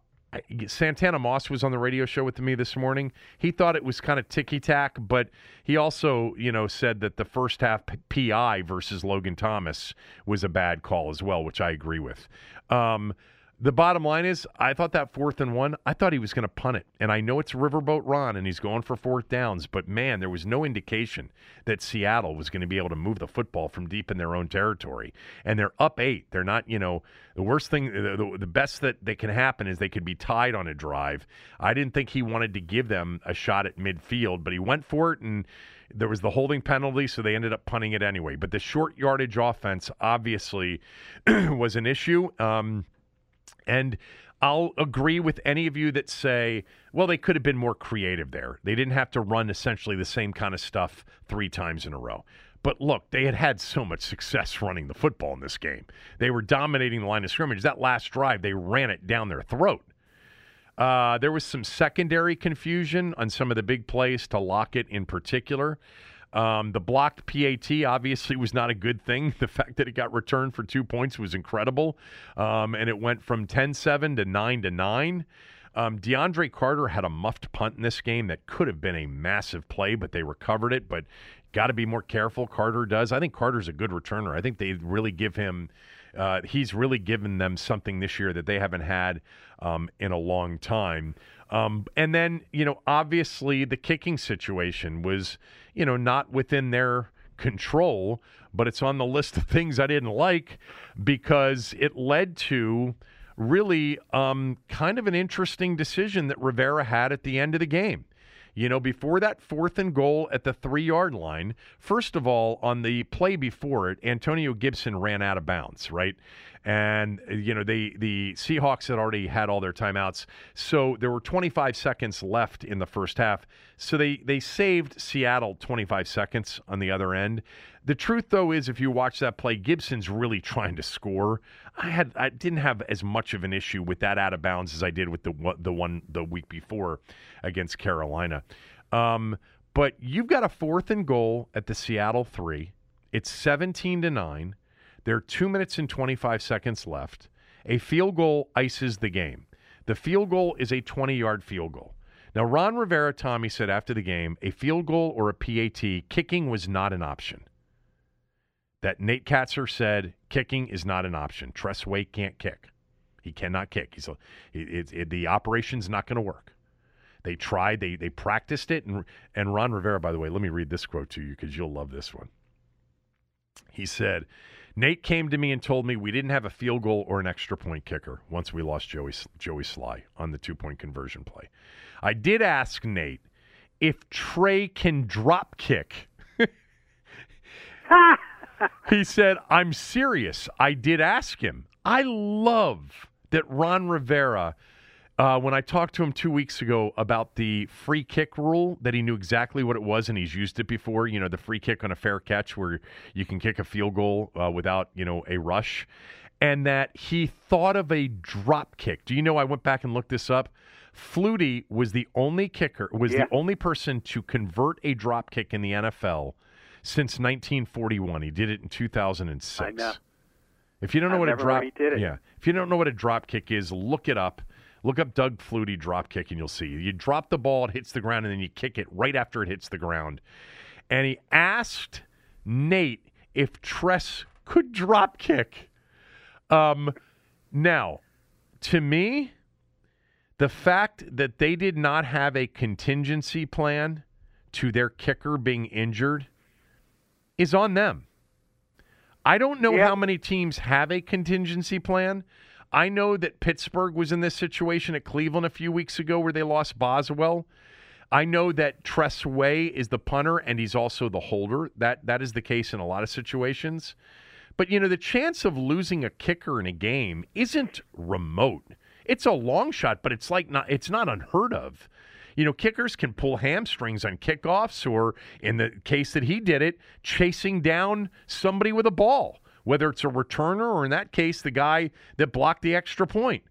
Santana Moss was on the radio show with me this morning. He thought it was kind of ticky tack, but he also, you know, said that the first half PI versus Logan Thomas was a bad call as well, which I agree with. Um, the bottom line is, I thought that fourth and one, I thought he was going to punt it. And I know it's Riverboat Ron and he's going for fourth downs, but man, there was no indication that Seattle was going to be able to move the football from deep in their own territory. And they're up eight. They're not, you know, the worst thing, the, the, best that they can happen is they could be tied on a drive. I didn't think he wanted to give them a shot at midfield, but he went for it and there was the holding penalty, so they ended up punting it anyway. But the short yardage offense obviously (clears throat) was an issue. Um, and I'll agree with any of you that say, well, they could have been more creative there. They didn't have to run essentially the same kind of stuff three times in a row. But look, they had had so much success running the football in this game. They were dominating the line of scrimmage. That last drive, they ran it down their throat. Uh, there was some secondary confusion on some of the big plays to Lockett in particular. Um, the blocked PAT obviously was not a good thing. (laughs) The fact that it got returned for two points was incredible. Um, and it went from 10 7 to 9 to 9. Um, DeAndre Carter had a muffed punt in this game that could have been a massive play, but they recovered it. But got to be more careful. Carter does. I think Carter's a good returner. I think they really give him. Uh, he's really given them something this year that they haven't had um, in a long time. Um, and then, you know, obviously the kicking situation was, you know, not within their control, but it's on the list of things I didn't like because it led to really um, kind of an interesting decision that Rivera had at the end of the game. You know, before that fourth and goal at the three yard line, first of all, on the play before it, Antonio Gibson ran out of bounds, right? And, you know, they, the Seahawks had already had all their timeouts. So there were 25 seconds left in the first half. So they, they saved Seattle 25 seconds on the other end. The truth, though, is if you watch that play, Gibson's really trying to score. I had I didn't have as much of an issue with that out of bounds as I did with the the one the week before against Carolina. Um, but you've got a fourth and goal at the Seattle three. It's 17 to nine. There are two minutes and 25 seconds left. A field goal ices the game. The field goal is a 20 yard field goal. Now, Ron Rivera, Tommy said after the game, a field goal or a PAT, kicking was not an option that Nate Kaczor said kicking is not an option. Tress Way can't kick. He cannot kick. He's a, it, it, the operation's not going to work. They tried. They they practiced it, and and Ron Rivera. By the way, let me read this quote to you because you'll love this one. He said, "Nate came to me and told me we didn't have a field goal or an extra point kicker once we lost Joey Joey Slye on the two point conversion play. I did ask Nate if Trey can drop kick." (laughs) he said, I'm serious. I did ask him. I love that Ron Rivera, uh, when I talked to him two weeks ago about the free kick rule, that he knew exactly what it was and he's used it before. You know, the free kick on a fair catch where you can kick a field goal uh, without, you know, a rush. And that he thought of a drop kick. Do you know? I went back and looked this up. Flutie was the only kicker, was yeah. the only person to convert a drop kick in the NFL since 1941. He did it in 2006. I know. If you don't know I what a drop, yeah, if you don't know what a drop kick is, look it up. Look up Doug Flutie drop kick, and you'll see. You drop the ball, it hits the ground, and then you kick it right after it hits the ground. And he asked Nate if Tress could drop kick. Um, now, to me, the fact that they did not have a contingency plan to their kicker being injured is on them. I don't know how many teams have a contingency plan. I know that Pittsburgh was in this situation at Cleveland a few weeks ago where they lost Boswell. I know that Tress Way is the punter and he's also the holder. That that is the case in a lot of situations. But you know, the chance of losing a kicker in a game isn't remote. It's a long shot, but it's like not it's not unheard of. You know, kickers can pull hamstrings on kickoffs, or in the case that he did it, chasing down somebody with a ball, whether it's a returner or in that case, the guy that blocked the extra point.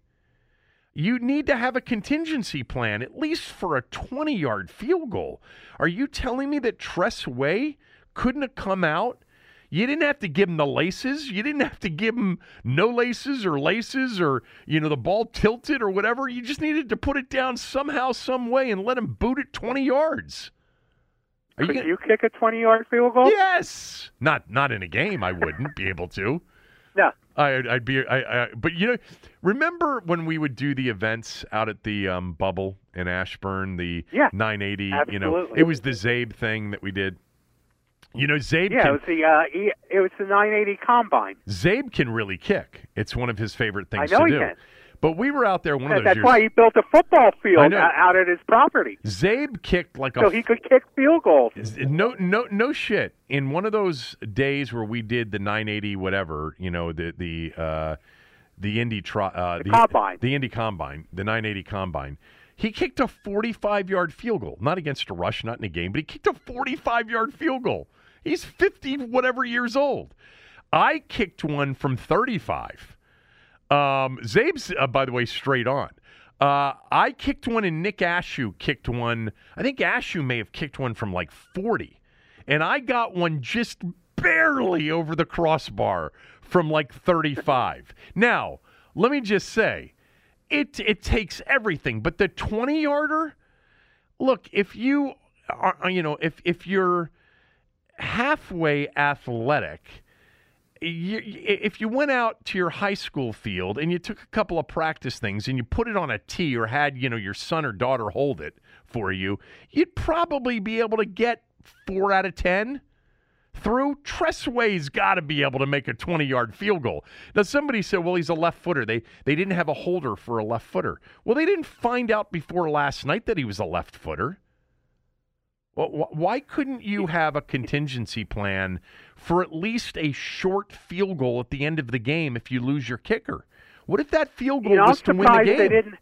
You need to have a contingency plan, at least for a 20 yard field goal. Are you telling me that Tress Way couldn't have come out you didn't have to give him the laces. You didn't have to give him no laces or laces or, you know, the ball tilted or whatever. You just needed to put it down somehow, some way, and let him boot it 20 yards. Are Could you, gonna... you kick a 20 yard field goal? Yes. Not not in a game. I wouldn't be able to. (laughs) No. I, would be. I, I, but you know, remember when we would do the events out at the um, bubble in Ashburn, the yeah, 980. Absolutely. You know, it was the Zabe thing that we did. You know, Zabe. Yeah, can, it was the uh, it was the 980 combine. Zabe can really kick. It's one of his favorite things I know to he do. Can. But we were out there one of those That's years. why he built a football field out at his property. Zabe kicked like so a. So he could kick field goals. No, no, no shit. In one of those days where we did the 980 whatever, you know, the the uh, the Indy tri- uh, The combine. the Indy combine, the 980 combine. He kicked a 45 yard field goal, not against a rush, not in a game, but he kicked a 45 yard field goal. He's 50 whatever years old. I kicked one from 35. Um, Zabe's, uh, by the way, straight on. Uh, I kicked one, and Nick Ashooh kicked one. I think Ashew may have kicked one from like 40. And I got one just barely over the crossbar from like 35. (laughs) now, let me just say, it it takes everything, but the 20 yarder, look, if you are, you know, if if you're halfway athletic, you, if you went out to your high school field and you took a couple of practice things and you put it on a tee or had you know your son or daughter hold it for you, you'd probably be able to get four out of ten through. Tress Way's got to be able to make a 20 yard field goal. Now, somebody said, well, he's a left footer. They, they didn't have a holder for a left footer. Well, they didn't find out before last night that he was a left footer. Well, why couldn't you have a contingency plan for at least a short field goal at the end of the game if you lose your kicker? What if that field goal you know, was I'm to win the game? They didn't.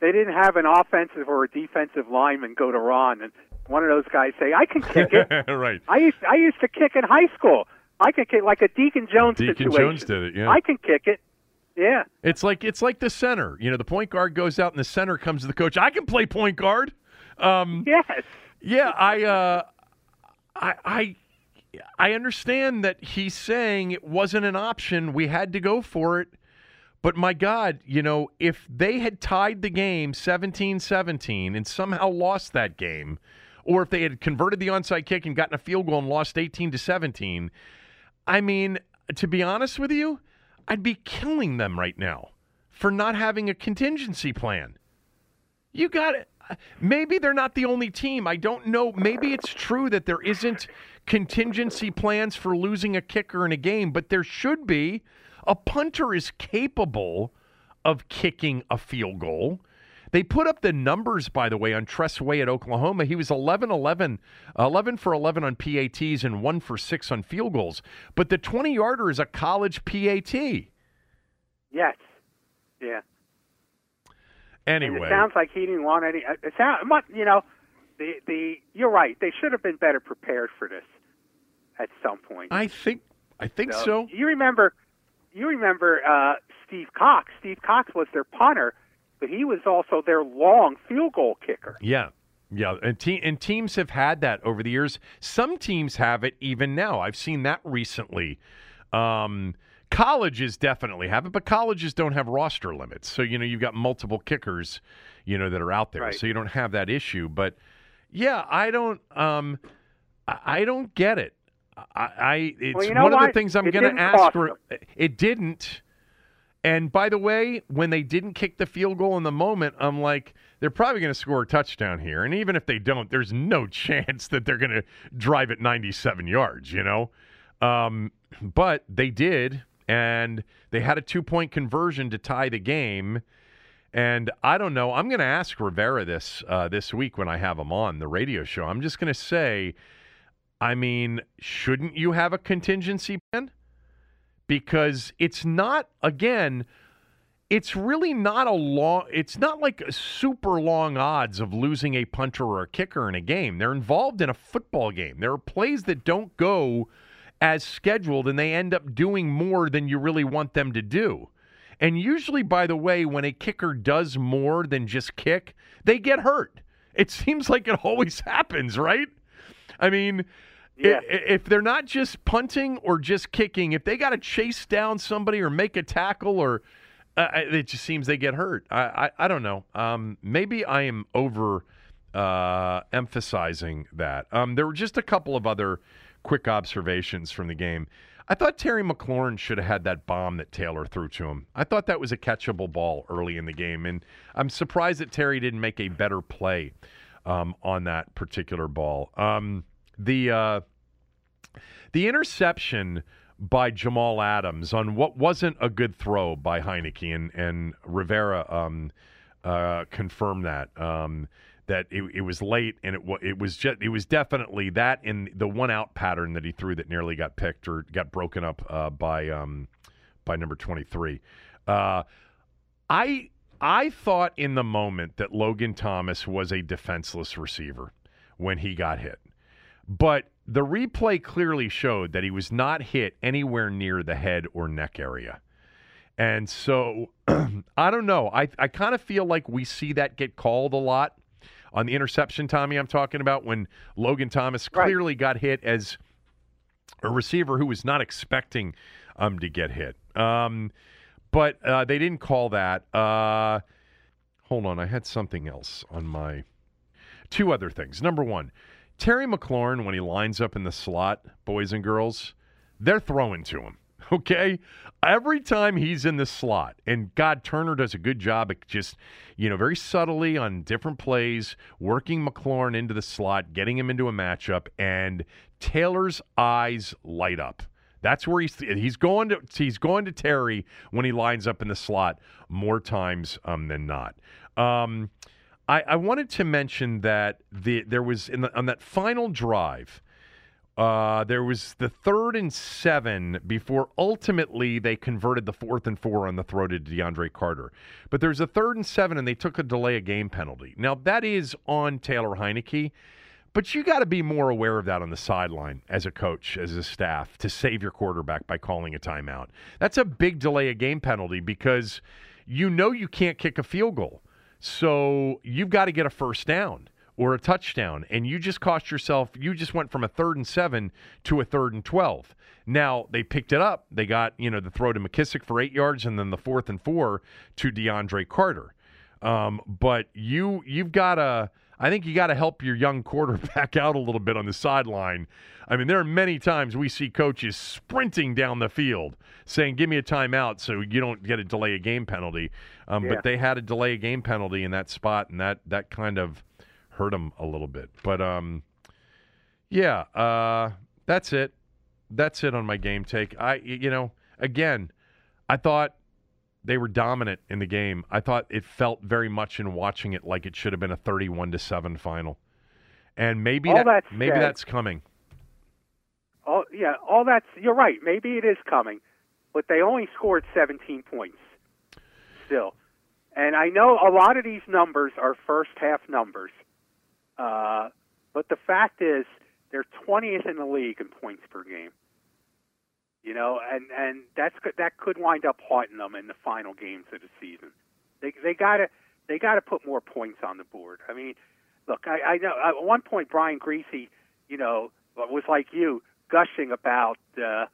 They didn't have an offensive or a defensive lineman go to Ron and one of those guys say, "I can kick it." (laughs) right. I used I used to kick in high school. I can kick like a Deacon Jones Deacon situation. Jones did it, yeah. I can kick it. Yeah. It's like it's like the center. You know, the point guard goes out and the center comes to the coach. I can play point guard. Um, Yes. Yeah, I, uh, I, I, I understand that he's saying it wasn't an option. We had to go for it. But my God, you know, if they had tied the game 17 17 and somehow lost that game, or if they had converted the onside kick and gotten a field goal and lost 18 to 17, I mean, to be honest with you, I'd be killing them right now for not having a contingency plan. You got it. Maybe they're not the only team. I don't know. Maybe it's true that there isn't contingency plans for losing a kicker in a game, but there should be. A punter is capable of kicking a field goal. They put up the numbers, by the way, on Tress Way at Oklahoma. He was 11 11, 11 for 11 on PATs and 1 for 6 on field goals. But the 20 yarder is a college PAT. Yes. Yeah. And Anyway, it sounds like he didn't want any. uh, It sound, you know, the the. You're right. They should have been better prepared for this at some point. I think I think so. You remember, you remember uh, Steve Cox. Steve Cox was their punter, but he was also their long field goal kicker. Yeah. Yeah, and, te- and teams have had that over the years. Some teams have it even now. I've seen that recently. Um, colleges definitely have it, but colleges don't have roster limits. So, you know, you've got multiple kickers, you know, that are out there. Right. So you don't have that issue. But yeah, I don't um I, don't get it. I, I it's Well, you know one of the things I'm It gonna ask for it didn't. And by the way, when they didn't kick the field goal in the moment, I'm like, they're probably going to score a touchdown here. And even if they don't, there's no (laughs) chance that they're going to drive it 97 yards, you know? Um, but they did, and they had a two point conversion to tie the game. And I don't know. I'm going to ask Rivera this uh, this week when I have him on the radio show. I'm just going to say, I mean, shouldn't you have a contingency plan? because it's not again it's really not a long it's not like super long odds of losing a punter or a kicker in a game they're involved in a football game there are plays that don't go as scheduled and they end up doing more than you really want them to do and usually by the way when a kicker does more than just kick they get hurt it seems like it always (laughs) happens right i mean Yeah. If they're not just punting or just kicking, if they got to chase down somebody or make a tackle, or uh, it just seems they get hurt. I I, I don't know. Um, maybe I am over uh, emphasizing that. Um, there were just a couple of other quick observations from the game. I thought Terry McLaurin should have had that bomb that Taylor threw to him. I thought that was a catchable ball early in the game, and I'm surprised that Terry didn't make a better play um, on that particular ball. Um, the uh, the interception by Jamal Adams on what wasn't a good throw by Heinicke and and Rivera um, uh, confirmed that um, that it, it was late and it it was just it was definitely that in the one out pattern that he threw that nearly got picked or got broken up uh, by um, by number 23. Uh, I I thought in the moment that Logan Thomas was a defenseless receiver when he got hit. But the replay clearly showed that he was not hit anywhere near the head or neck area. And so (clears throat) I don't know. I, I kind of feel like we see that get called a lot on the interception, Tommy, I'm talking about when Logan Thomas Right. clearly got hit as a receiver who was not expecting um, to get hit. Um, but uh, they didn't call that. Uh, hold on. I had something else on my. Two other things. Number one, Terry McLaurin, when he lines up in the slot, boys and girls, they're throwing to him. Okay? Every time he's in the slot, and Scott Turner does a good job at just, you know, very subtly on different plays, working McLaurin into the slot, getting him into a matchup, and Taylor's eyes light up. That's where he's he's going to he's going to Terry when he lines up in the slot more times um, than not. Um, I, I wanted to mention that the there was in the, on that final drive. Uh, there was the third and seven before ultimately they converted the fourth and four on the throw to DeAndre Carter. But there's a third and seven, and they took a delay of game penalty. Now, that is on Taylor Heinicke, but you got to be more aware of that on the sideline as a coach, as a staff, to save your quarterback by calling a timeout. That's a big delay of game penalty because you know you can't kick a field goal. So you've got to get a first down or a touchdown, and you just cost yourself. You just went from a third and seven to a third and twelve. Now they picked it up. They got you know the throw to McKissic for eight yards, and then the fourth and four to DeAndre Carter. Um, but you you've got to. I think you got to help your young quarterback (laughs) out a little bit on the sideline. I mean, there are many times we see coaches sprinting down the field saying, "Give me a timeout so you don't get a delay a game penalty." Um, Yeah. But they had a delay a game penalty in that spot, and that that kind of hurt them a little bit. But um, yeah, uh, that's it. That's it on my game take. I you know, again, I thought they were dominant in the game. I thought it felt very much in watching it like it should have been a thirty-one to seven final, and maybe that, that maybe that's coming. Oh yeah, all that's you're right. Maybe it is coming, but they only scored 17 points still. And I know a lot of these numbers are first half numbers, uh, but the fact is they're 20th in the league in points per game. You know, and and that's that could wind up haunting them in the final games of the season. They they gotta they gotta put more points on the board. I mean, look, I, I know at one point Brian Griese, you know, was like you gushing about uh,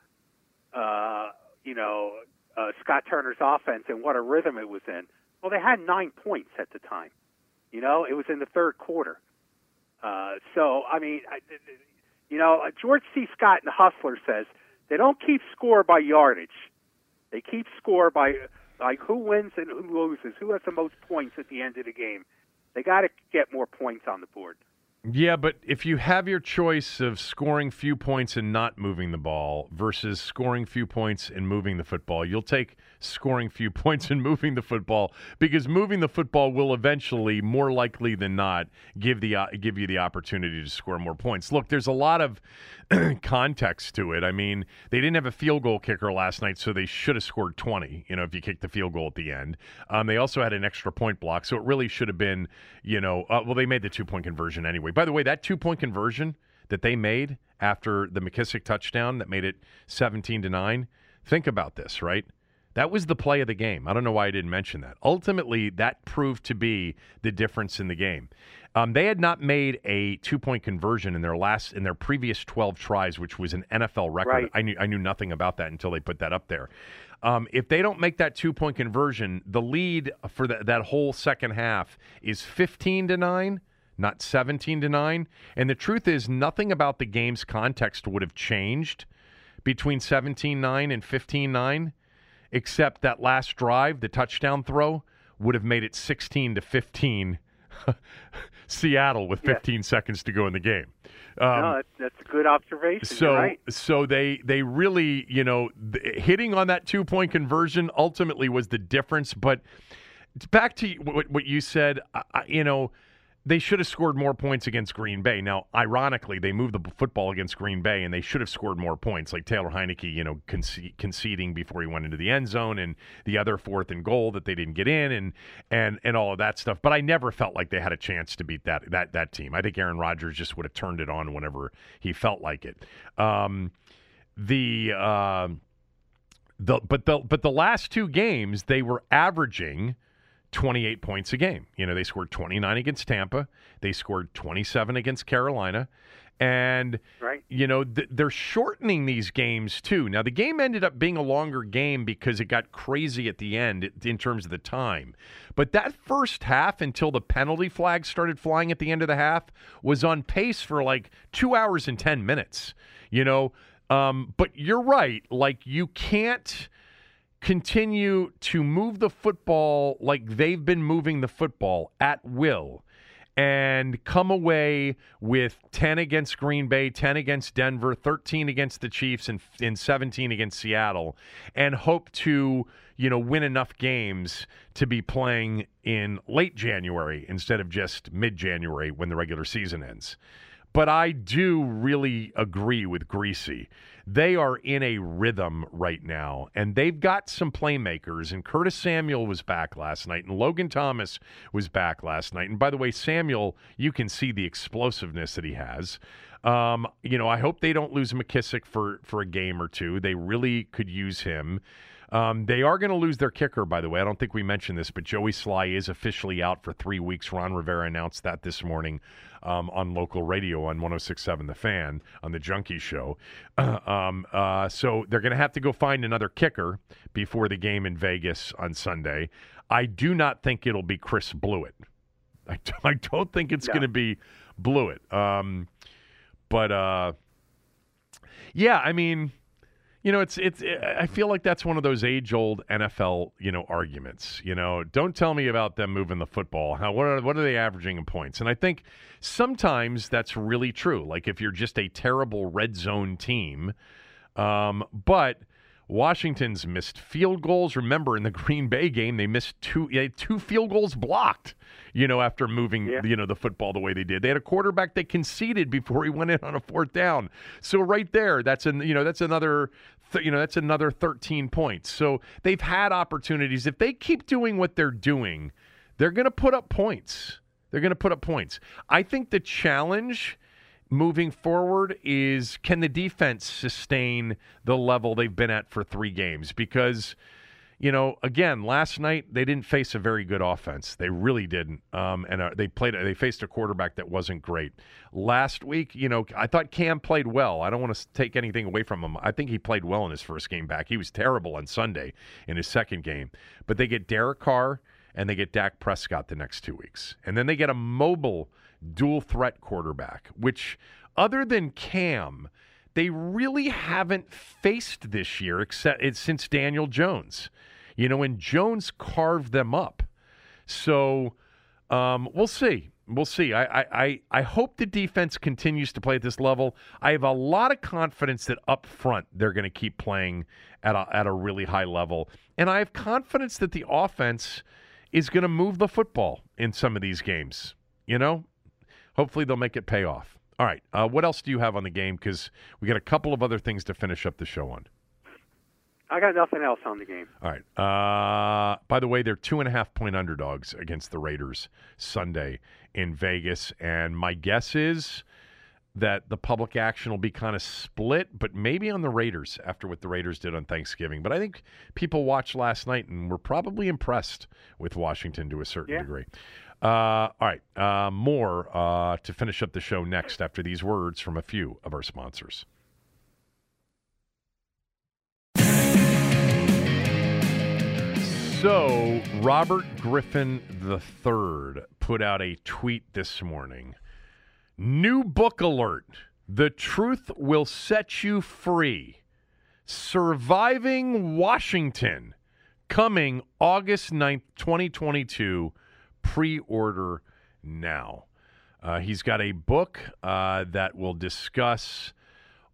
uh, you know uh, Scott Turner's offense and what a rhythm it was in. Well, they had nine points at the time. You know, it was in the third quarter. Uh, so I mean, I, you know, uh, George C. Scott in the Hustler says they don't keep score by yardage. They keep score by like who wins and who loses, who has the most points at the end of the game. They got to get more points on the board. Yeah, but if you have your choice of scoring few points and not moving the ball versus scoring few points and moving the football, you'll take scoring few (laughs) points and moving the football because moving the football will eventually, more likely than not, give the uh, give you the opportunity to score more points. Look, there's a lot of (clears throat) context to it. I mean, they didn't have a field goal kicker last night, so they should have scored 20. You know, if you kicked the field goal at the end, um, they also had an extra point block, so it really should have been, you know, uh, well, they made the two point conversion anyway. By the way, that two point conversion that they made after the McKissic touchdown that made it 17 to nine. Think about this, right? That was the play of the game. I don't know why I didn't mention that. Ultimately, that proved to be the difference in the game. Um, they had not made a two-point conversion in their last in their previous 12 tries, which was an NFL record. Right. I knew I knew nothing about that until they put that up there. Um, if they don't make that two-point conversion, the lead for that that whole second half is 15 to nine not 17 to 9 and the truth is nothing about the game's context would have changed between 17-9 and 15-9 except that last drive the touchdown throw would have made it 16 to 15 (laughs) Seattle with 15 seconds to go in the game um, no, that, that's a good observation. so right. so they they really you know th- hitting on that two point conversion ultimately was the difference. But back to what, what you said, I- you know, they should have scored more points against Green Bay. Now, ironically, they moved the football against Green Bay, and they should have scored more points. Like Taylor Heinicke, you know, conce- conceding before he went into the end zone, and the other fourth and goal that they didn't get in, and and and all of that stuff. But I never felt like they had a chance to beat that that that team. I think Aaron Rodgers just would have turned it on whenever he felt like it. Um, the uh, the but the but the last two games they were averaging 28 points a game. You know, they scored 29 against Tampa, they scored 27 against Carolina. And, Right. you know, th- they're shortening these games too. Now, the game ended up being a longer game because it got crazy at the end in terms of the time. But that first half, until the penalty flag started flying at the end of the half, was on pace for like two hours and 10 minutes, you know. Um, but you're right. Like, you can't continue to move the football like they've been moving the football at will and come away with 10 against Green Bay, 10 against Denver, 13 against the Chiefs and, and 17 against Seattle and hope to, you know, win enough games to be playing in late January instead of just mid-January when the regular season ends. But I do really agree with Griese. They are in a rhythm right now, and they've got some playmakers. And Curtis Samuel was back last night, and Logan Thomas was back last night. And by the way, Samuel, you can see the explosiveness that he has. Um, you know, I hope they don't lose McKissic for for a game or two. They really could use him. Um, they are going to lose their kicker, by the way. I don't think we mentioned this, but Joey Slye is officially out for three weeks. Ron Rivera announced that this morning um, on local radio on 1067 The Fan on the Junkie Show. (clears throat) um, uh, so they're going to have to go find another kicker before the game in Vegas on Sunday. I do not think it'll be Chris Blewitt. I, (laughs) d- I don't think it's No. going to be Blewitt. Um, but uh, yeah, I mean, you know, it's it's. I feel like that's one of those age-old NFL, you know, arguments. You know, don't tell me about them moving the football. How what are what are they averaging in points? And I think sometimes that's really true. Like if you're just a terrible red zone team, um, but Washington's missed field goals. Remember, in the Green Bay game, they missed two they had two field goals blocked. You know, after moving Yeah. you know the football the way they did, they had a quarterback that conceded before he went in on a fourth down. So right there, that's an you know that's another th- you know that's another 13 points. So they've had opportunities. If they keep doing what they're doing, they're going to put up points. They're going to put up points. I think the challenge moving forward is can the defense sustain the level they've been at for three games? Because, you know, again, last night they didn't face a very good offense. They really didn't. Um, and uh, they played. They faced a quarterback that wasn't great. Last week, you know, I thought Cam played well. I don't want to take anything away from him. I think he played well in his first game back. He was terrible on Sunday in his second game. But they get Derek Carr and they get Dak Prescott the next two weeks, and then they get a mobile dual threat quarterback, which other than Cam, they really haven't faced this year except it's since Daniel Jones. You know, and Jones carved them up. So um, we'll see. We'll see. I, I, I, I hope the defense continues to play at this level. I have a lot of confidence that up front they're going to keep playing at a, at a really high level. And I have confidence that the offense is going to move the football in some of these games. You know, hopefully they'll make it pay off. All right. Uh, what else do you have on the game? Because we got a couple of other things to finish up the show on. I got nothing else on the game. All right. Uh, by the way, they're two and a half point underdogs against the Raiders Sunday in Vegas. And my guess is that the public action will be kind of split, but maybe on the Raiders after what the Raiders did on Thanksgiving. But I think people watched last night and were probably impressed with Washington to a certain Yeah. degree. Uh, all right. Uh, more uh, to finish up the show next after these words from a few of our sponsors. So, Robert Griffin III put out a tweet this morning. New book alert. The truth will set you free. Surviving Washington. Coming August 9th, 2022. Pre order now. Uh, he's got a book uh, that will discuss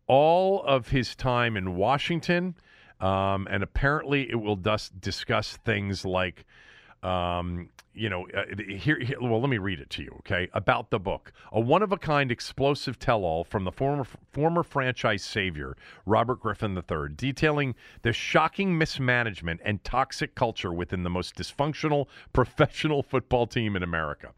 all of his time in Washington. Um, and apparently, it will dus- discuss things like Um, you know, uh, here, here, well, let me read it to you, okay? About the book. A one of a kind explosive tell all from the former, former franchise savior, Robert Griffin III, detailing the shocking mismanagement and toxic culture within the most dysfunctional (laughs) professional football team in America.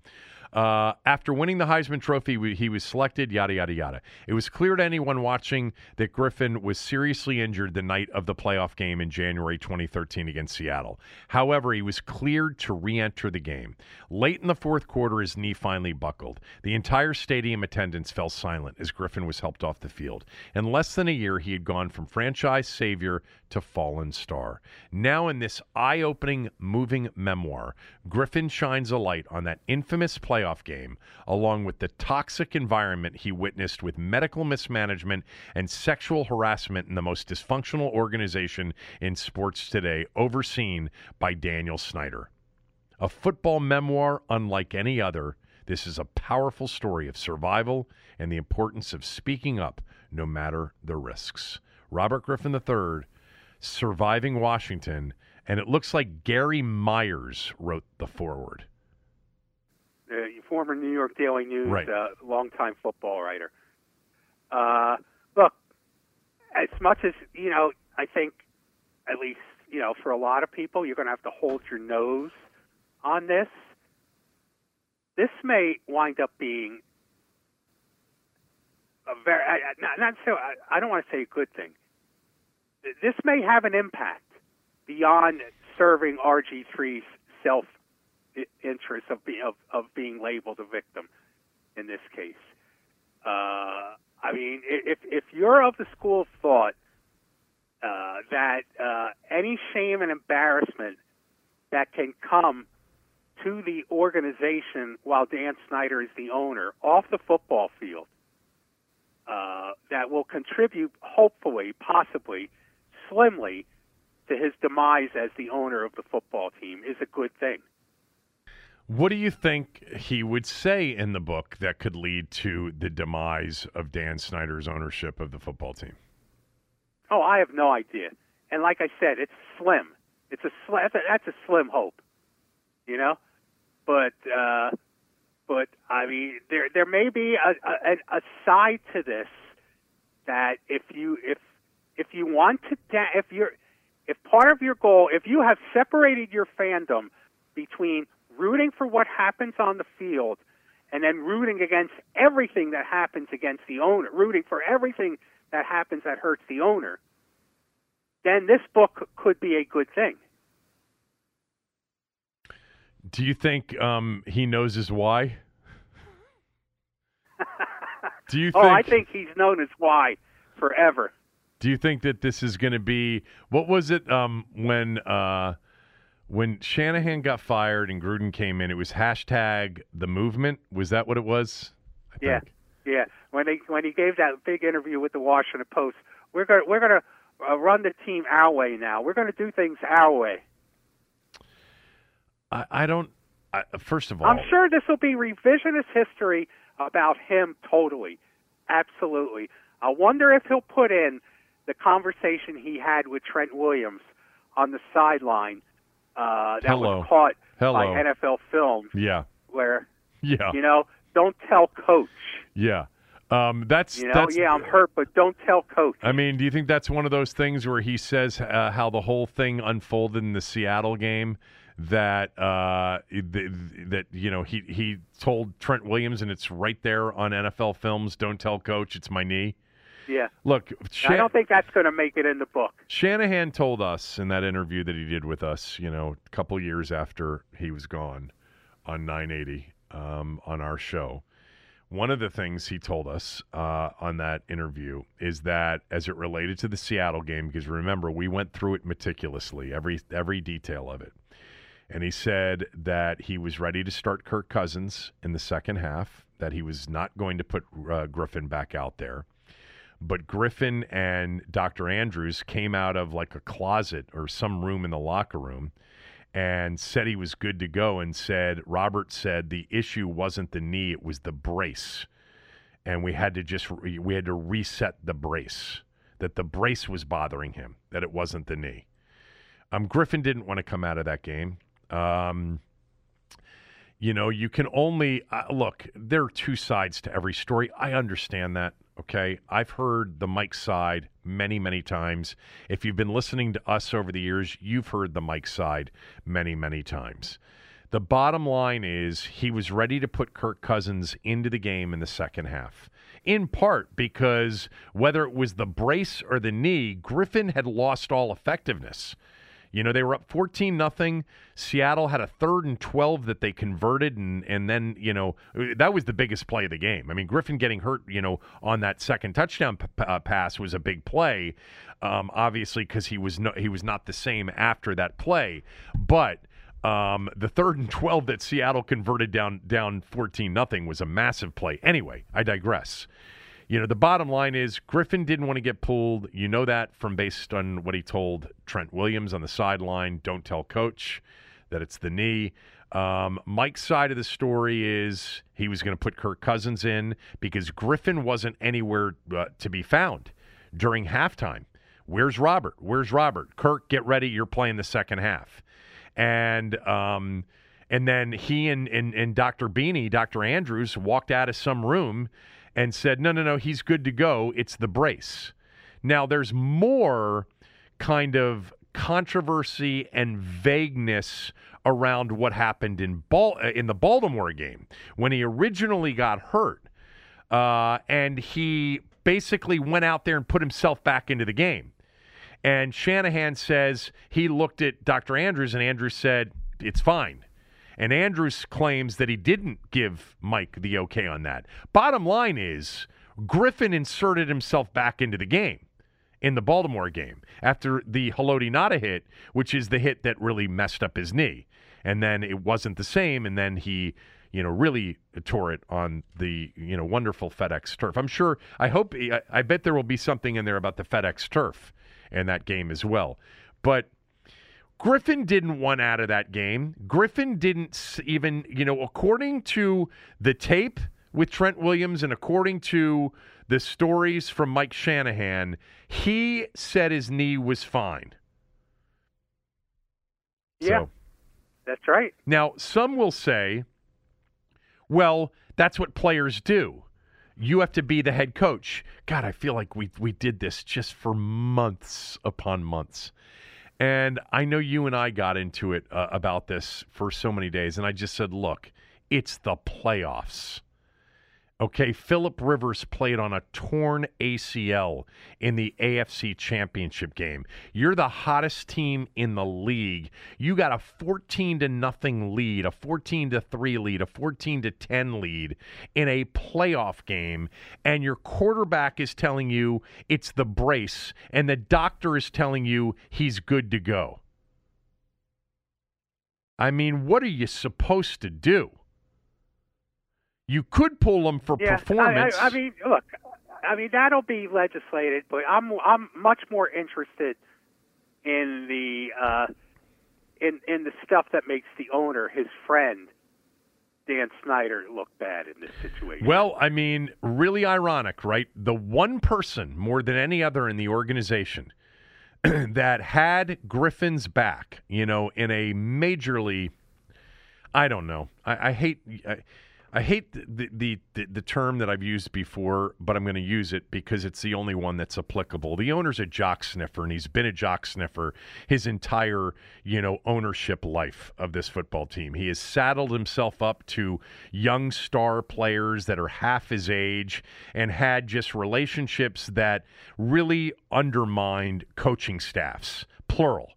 Uh, after winning the Heisman Trophy, he was selected, yada, yada, yada. It was clear to anyone watching that Griffin was seriously injured the night of the playoff game in January 2013 against Seattle. However, he was cleared to re enter the game. Late in the fourth quarter, his knee finally buckled. The entire stadium attendance fell silent as Griffin was helped off the field. In less than a year, he had gone from franchise savior to fallen star. Now, in this eye opening, moving memoir, Griffin shines a light on that infamous playoff game, along with the toxic environment he witnessed with medical mismanagement and sexual harassment in the most dysfunctional organization in sports today, overseen by Daniel Snyder. A football memoir unlike any other, this is a powerful story of survival and the importance of speaking up no matter the risks. Robert Griffin III, Surviving Washington, and it looks like Gary Myers wrote the foreword uh, former New York Daily News, right. uh, longtime football writer. Uh, look, as much as you know, I think at least you know for a lot of people, you're going to have to hold your nose on this. This may wind up being a very not, not so. I, I don't want to say a good thing. This may have an impact beyond serving RG3's self interest of, be, of, of being labeled a victim in this case. Uh, I mean, if, if you're of the school of thought uh, that uh, any shame and embarrassment that can come to the organization while Dan Snyder is the owner off the football field uh, that will contribute, hopefully, possibly, slimly, to his demise as the owner of the football team is a good thing. What do you think he would say in the book that could lead to the demise of Dan Snyder's ownership of the football team? Oh, I have no idea. And like I said, it's slim. It's a slim. That's a, that's a slim hope, you know. But uh, but I mean, there there may be a, a, a side to this that if you if if you want to if you're if part of your goal if you have separated your fandom between rooting for what happens on the field and then rooting against everything that happens against the owner, rooting for everything that happens that hurts the owner, then this book could be a good thing. Do you think um, he knows his why? (laughs) Do you? oh, think, I think he's known his why forever. Do you think that this is going to be what was it um, when? Uh, when Shanahan got fired and Gruden came in, it was hashtag the movement. Was that what it was? I yeah, think. yeah. When he when he gave that big interview with the Washington Post, we're gonna we're going to uh, run the team our way now. We're going to do things our way. I, I don't. I, first of all, I'm sure this will be revisionist history about him. Totally, absolutely. I wonder if he'll put in the conversation he had with Trent Williams on the sideline uh, that Hello. was caught Hello. by NFL Films. Yeah. Where yeah, you know, don't tell coach. Yeah. Um, that's you know, that's, yeah, I'm hurt, but don't tell coach. I mean, do you think that's one of those things where he says uh, how the whole thing unfolded in the Seattle game? That uh, th- that you know he he told Trent Williams, and it's right there on NFL Films. Don't tell coach, it's my knee. Yeah. Look, I don't think that's going to make it in the book. Shanahan told us in that interview that he did with us, you know, a couple years after he was gone on 980 um, on our show. One of the things he told us uh, on that interview is that as it related to the Seattle game, because remember we went through it meticulously, every every detail of it, and he said that he was ready to start Kirk Cousins in the second half, that he was not going to put uh, Griffin back out there, but Griffin and Dr. Andrews came out of like a closet or some room in the locker room and said he was good to go and said Robert said the issue wasn't the knee it was the brace and we had to just we had to reset the brace that the brace was bothering him that it wasn't the knee um, Griffin didn't want to come out of that game Um, you know, you can only uh, look. There are two sides to every story. I understand that. Okay, I've heard the Mike side many, many times. If you've been listening to us over the years, you've heard the Mike side many, many times. The bottom line is he was ready to put Kirk Cousins into the game in the second half, in part because whether it was the brace or the knee, Griffin had lost all effectiveness. You know, they were up 14 nothing. Seattle had a third and 12 that they converted and and then, you know, that was the biggest play of the game. I mean, Griffin getting hurt, you know, on that second touchdown p- uh, pass was a big play. Um, obviously cuz he was no, he was not the same after that play. But um, the third and 12 that Seattle converted down down 14 nothing was a massive play. Anyway, I digress. You know, the bottom line is Griffin didn't want to get pulled. You know that from based on what he told Trent Williams on the sideline. Don't tell coach that it's the knee. Um, Mike's side of the story is he was going to put Kirk Cousins in because Griffin wasn't anywhere uh, to be found during halftime. Where's Robert? Where's Robert? Kirk, get ready. You're playing the second half. And um, and then he and, and, and Dr. Beanie, Dr. Andrews, walked out of some room and said, no, no, no, he's good to go. It's the brace. Now, there's more kind of controversy and vagueness around what happened in Bal- in the Baltimore game when he originally got hurt, uh, and he basically went out there and put himself back into the game. And Shanahan says he looked at Dr. Andrews, and Andrews said it's fine. And Andrews claims that he didn't give Mike the okay on that. Bottom line is Griffin inserted himself back into the game in the Baltimore game after the Haloti Ngata hit, which is the hit that really messed up his knee. And then it wasn't the same, and then he you know, really tore it on the, you know, wonderful FedEx turf. I'm sure, I hope, I bet there will be something in there about the FedEx turf in that game as well. But Griffin didn't want out of that game. Griffin didn't even, you know, according to the tape with Trent Williams and according to the stories from Mike Shanahan, he said his knee was fine. Yeah. So, that's right. Now, some will say, well, that's what players do. You have to be the head coach. God, I feel like we we did this just for months upon months. And I know you and I got into it uh, about this for so many days. And I just said, look, it's the playoffs. Okay, Philip Rivers played on a torn ACL in the AFC Championship game. You're the hottest team in the league. You got a 14 to nothing lead, a 14 to 3 lead, a 14 to 10 lead in a playoff game and your quarterback is telling you it's the brace and the doctor is telling you he's good to go. I mean, what are you supposed to do? You could pull them for yeah, performance. I, I, I mean, look, I mean that'll be legislated, but I'm I'm much more interested in the uh, in in the stuff that makes the owner, his friend, Dan Snyder, look bad in this situation. Well, I mean, really ironic, right? The one person more than any other in the organization (clears throat) that had Griffin's back, you know, in a majorly, I don't know, I, I hate. I, I hate the, the, the, the, term that I've used before, but I'm going to use it because it's the only one that's applicable. The owner's a jock sniffer, and he's been a jock sniffer his entire, you know, ownership life of this football team. He has saddled himself up to young star players that are half his age and had just relationships that really undermined coaching staffs, plural.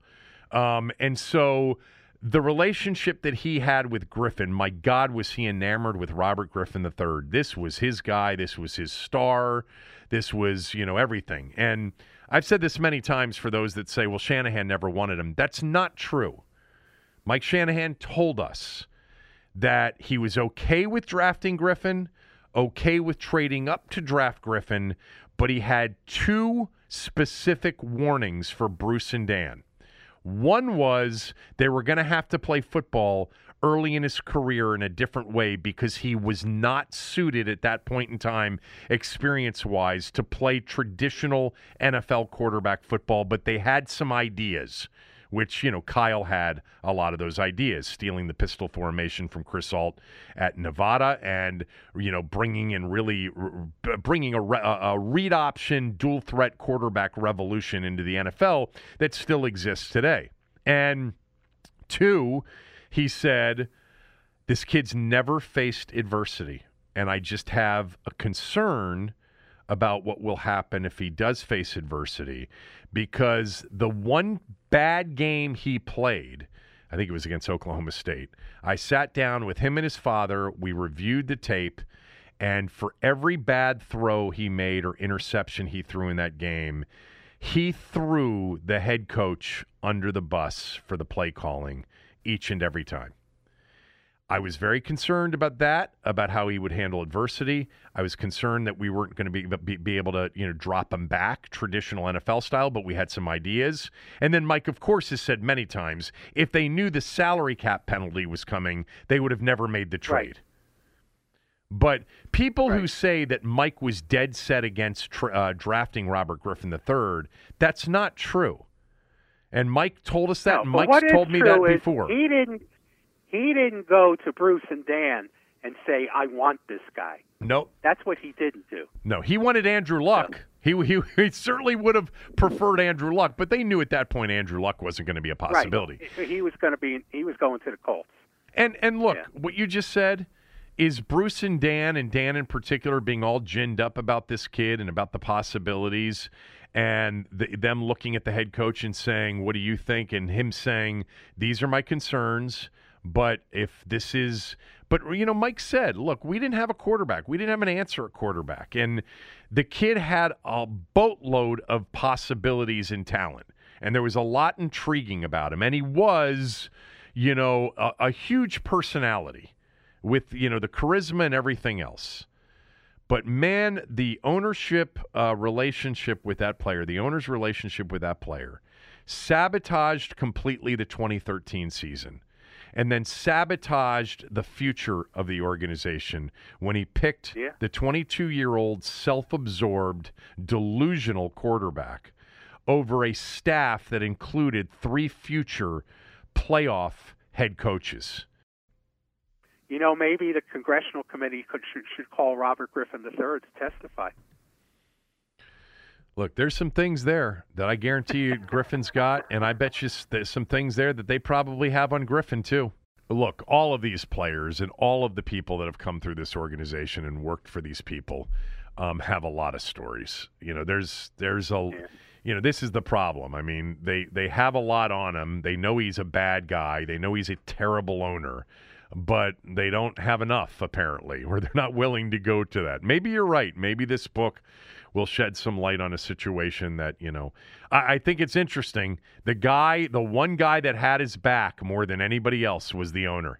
Um, and so the relationship that he had with Griffin, my God, was he enamored with Robert Griffin III. This was his guy. This was his star. This was, you know, everything. And I've said this many times for those that say, well, Shanahan never wanted him. That's not true. Mike Shanahan told us that he was okay with drafting Griffin, okay with trading up to draft Griffin, but he had two specific warnings for Bruce and Dan. One was they were going to have to play football early in his career in a different way because he was not suited at that point in time, experience wise, to play traditional NFL quarterback football, but they had some ideas which, you know, Kyle had a lot of those ideas, stealing the pistol formation from Chris Ault at Nevada and, you know, bringing in really bringing a, a read option dual threat quarterback revolution into the NFL that still exists today. And two, he said, this kid's never faced adversity. And I just have a concern about what will happen if he does face adversity because the one bad game he played, I think it was against Oklahoma State, I sat down with him and his father. We reviewed the tape. And for every bad throw he made or interception he threw in that game, he threw the head coach under the bus for the play calling each and every time. I was very concerned about that, about how he would handle adversity. I was concerned that we weren't going to be, be, be able to, you know, drop him back traditional NFL style, but we had some ideas. And then Mike, of course, has said many times, if they knew the salary cap penalty was coming, they would have never made the trade. Right. But people right. who say that Mike was dead set against tra- uh, drafting Robert Griffin III, that's not true. And Mike told us that. No, Mike's told me that before. He didn't he didn't go to Bruce and Dan and say, "I want this guy." Nope. That's what he didn't do. No, he wanted Andrew Luck. No. He, he, he certainly would have preferred Andrew Luck, but they knew at that point Andrew Luck wasn't going to be a possibility. Right. He was going to be. He was going to the Colts. And and look, yeah. what you just said is Bruce and Dan and Dan in particular being all ginned up about this kid and about the possibilities and the, them looking at the head coach and saying, "What do you think?" and him saying, "These are my concerns." But if this is, but you know, Mike said, look, we didn't have a quarterback. We didn't have an answer at quarterback. And the kid had a boatload of possibilities and talent. And there was a lot intriguing about him. And he was, you know, a, a huge personality with, you know, the charisma and everything else. But man, the ownership uh, relationship with that player, the owner's relationship with that player, sabotaged completely the 2013 season and then sabotaged the future of the organization when he picked yeah. the 22 year old self absorbed, delusional quarterback over a staff that included three future playoff head coaches. You know, maybe the congressional committee could should, should call Robert Griffin III to testify. Look, there's some things there that I guarantee you Griffin's got, and I bet you there's some things there that they probably have on Griffin too. Look, all of these players and all of the people that have come through this organization and worked for these people um, have a lot of stories. You know, there's there's a you know this is the problem. I mean, they they have a lot on him. They know he's a bad guy. They know he's a terrible owner but they don't have enough apparently, or they're not willing to go to that. Maybe you're right. Maybe this book will shed some light on a situation that you know. I, I, think it's interesting. The guy, the one guy that had his back more than anybody else was the owner.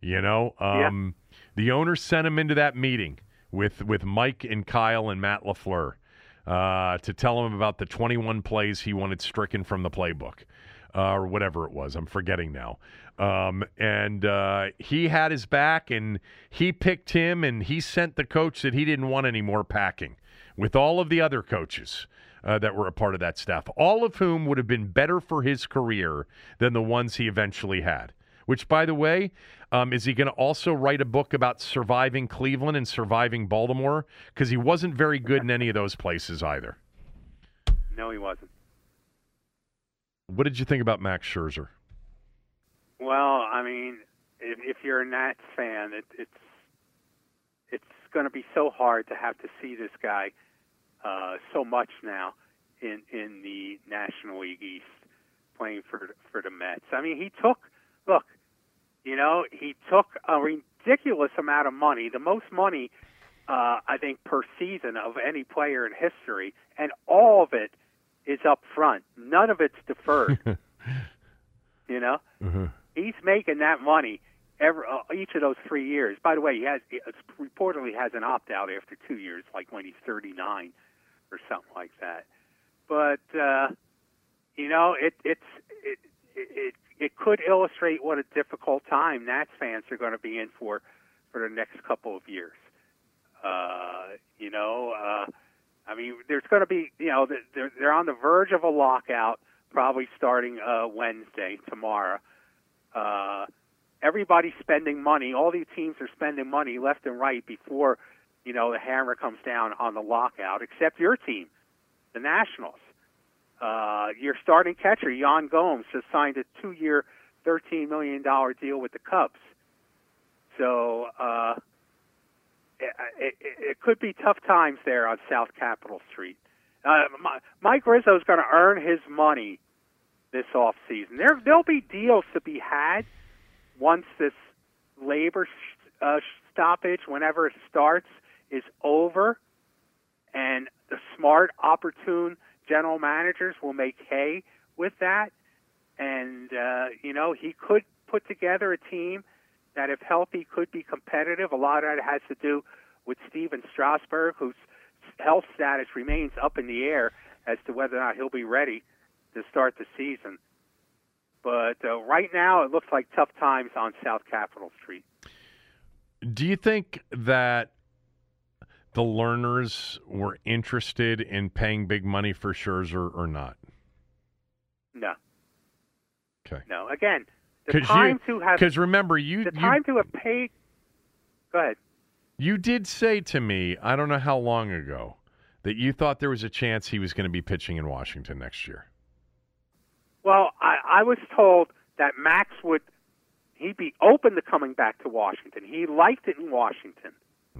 You know, um, yeah. the owner sent him into that meeting with with Mike and Kyle and Matt LaFleur uh, to tell him about the 21 plays he wanted stricken from the playbook. Uh, or whatever it was. I'm forgetting now. Um, and uh, he had his back, and he picked him, and he sent the coach that he didn't want any more packing with all of the other coaches uh, that were a part of that staff, all of whom would have been better for his career than the ones he eventually had. Which, by the way, um, is he going to also write a book about surviving Cleveland and surviving Baltimore? Because he wasn't very good in any of those places either. No, he wasn't. What did you think about Max Scherzer? Well, I mean, if, if you're a Nats fan, it, it's it's going to be so hard to have to see this guy uh, so much now in in the National League East playing for for the Mets. I mean, he took look, you know, he took a ridiculous amount of money, the most money uh, I think per season of any player in history, and all of it is up front. None of it's deferred. (laughs) you know, mm-hmm. he's making that money every uh, each of those three years. By the way, he has he reportedly has an opt out after two years, like when he's 39 or something like that. But uh, you know, it it's it, it it could illustrate what a difficult time Nats fans are going to be in for for the next couple of years. Uh, you know, uh, I mean, there's going to be you know they're they're on the verge of a lockout. probably starting uh, Wednesday tomorrow. Uh, everybody's spending money. All these teams are spending money left and right before you know the hammer comes down on the lockout, except your team, the Nationals. Uh, your starting catcher, Yan Gomes, has signed a two-year, $13 million deal with the Cubs. So uh, it, it, it could be tough times there on South Capitol Street. Uh, Mike Rizzo is going to earn his money this off season. There, there'll be deals to be had once this labor uh, stoppage, whenever it starts, is over, and the smart, opportune general managers will make hay with that. And uh, you know, he could put together a team that, if healthy, could be competitive. A lot of that has to do with Stephen Strasburg, whose health status remains up in the air as to whether or not he'll be ready to start the season. But uh, right now, it looks like tough times on South Capitol Street. Do you think that the Lerners were interested in paying big money for Scherzer or not? No. Okay. No. Again, the time you, to have because remember you the you, time to have paid. Go ahead. You did say to me, I don't know how long ago, that you thought there was a chance he was going to be pitching in Washington next year. Well, I, I was told that Max would he'd be open to coming back to Washington. He liked it in Washington.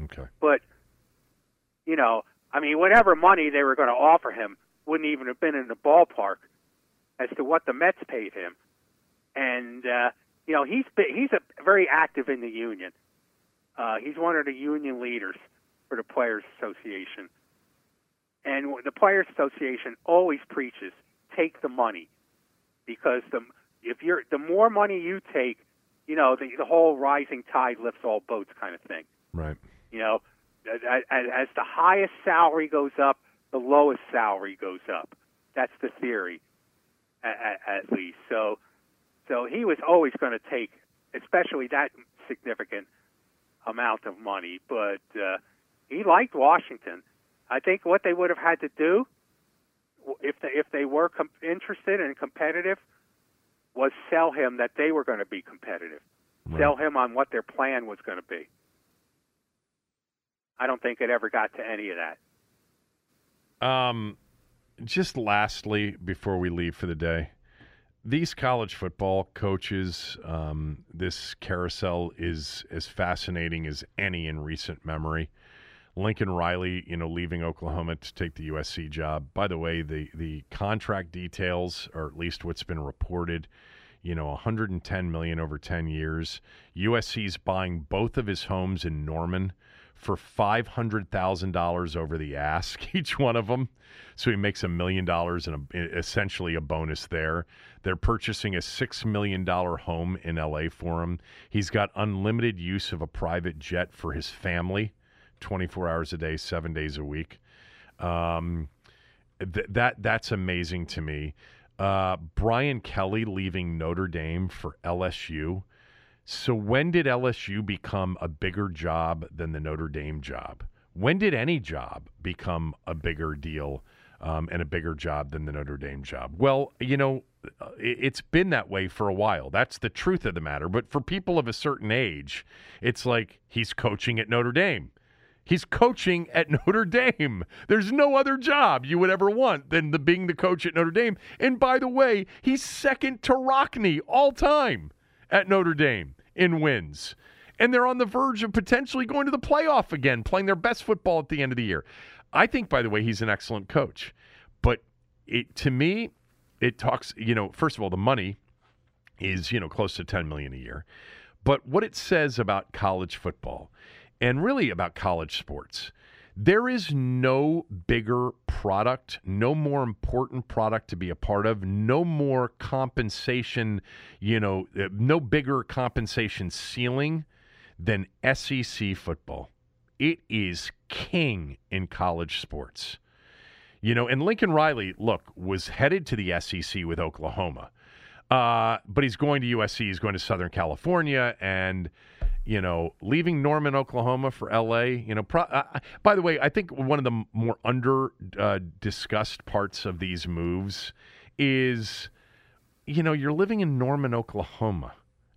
Okay. But you know, I mean, whatever money they were going to offer him wouldn't even have been in the ballpark as to what the Mets paid him. And uh, you know, he's been, he's a, very active in the union. Uh, he's one of the union leaders for the Players Association. And the Players Association always preaches take the money because the if you're the more money you take, you know the the whole rising tide lifts all boats kind of thing. Right. You know, as, as the highest salary goes up, the lowest salary goes up. That's the theory, at, at least. So, so he was always going to take, especially that significant amount of money. But uh, he liked Washington. I think what they would have had to do, if they, if they were com- interested and competitive, was sell him that they were going to be competitive. Right. Sell him on what their plan was going to be. I don't think it ever got to any of that. Um, just lastly, before we leave for the day, these college football coaches, um, this carousel is as fascinating as any in recent memory. Lincoln Riley, you know, leaving Oklahoma to take the USC job. By the way, the the contract details, or at least what's been reported, you know, 110 million over 10 years. USC's buying both of his homes in Norman for $500,000 over the ask, (laughs) each one of them. So he makes a million dollars and essentially a bonus there. They're purchasing a $6 million home in LA for him. He's got unlimited use of a private jet for his family, 24 hours a day, seven days a week. Um, th- that That's amazing to me. Uh, Brian Kelly leaving Notre Dame for LSU so when did LSU become a bigger job than the Notre Dame job? When did any job become a bigger deal um, and a bigger job than the Notre Dame job? Well, you know, it's been that way for a while. That's the truth of the matter. But for people of a certain age, it's like he's coaching at Notre Dame. He's coaching at (laughs) Notre Dame. There's no other job you would ever want than the being the coach at Notre Dame. And by the way, he's second to Rockne all time at Notre Dame in wins. And they're on the verge of potentially going to the playoff again, playing their best football at the end of the year. I think, by the way, he's an excellent coach. But it, to me, it talks, you know, first of all, the money is, you know, close to 10 million a year. But what it says about college football and really about college sports there is no bigger product, no more important product to be a part of, no more compensation, you know, uh, no bigger compensation ceiling than SEC football. It is king in college sports. You know, and Lincoln Riley, look, was headed to the SEC with Oklahoma. Uh, but he's going to USC, he's going to Southern California, and you know, leaving Norman, Oklahoma for LA. You know, pro- uh, by the way, I think one of the more under uh, discussed parts of these moves is, you know, you're living in Norman, Oklahoma,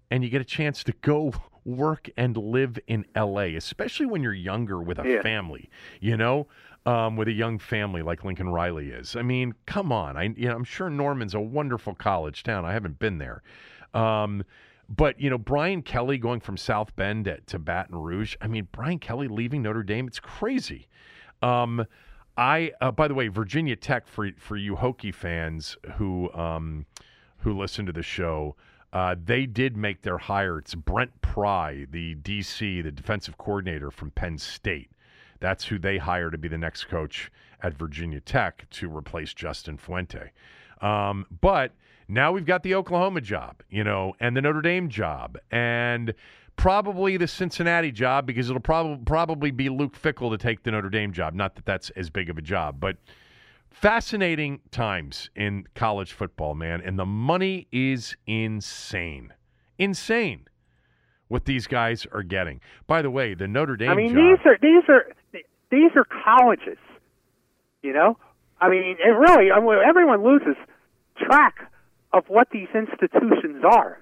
and you get a chance to go work and live in LA, especially when you're younger with a Yeah. family, you know, um, with a young family like Lincoln Riley is. I mean, come on. I, you know, I'm sure Norman's a wonderful college town. I haven't been there. Um, but, you know, Brian Kelly going from South Bend to, to Baton Rouge, I mean, Brian Kelly leaving Notre Dame, it's crazy. Um, I, uh, by the way, Virginia Tech for for you Hokie fans who um, who listen to the show, uh, they did make their hire. It's Brent Pry, the DC, the defensive coordinator from Penn State. That's who they hire to be the next coach at Virginia Tech to replace Justin Fuente. Um, but now we've got the Oklahoma job, you know, and the Notre Dame job, and probably the Cincinnati job because it'll probably probably be Luke Fickell to take the Notre Dame job. Not that that's as big of a job, but fascinating times in college football, man, and the money is insane, insane. What these guys are getting. By the way, the Notre Dame I mean, job. these are these are these are colleges. You know, I mean, it really, everyone loses track of what these institutions are.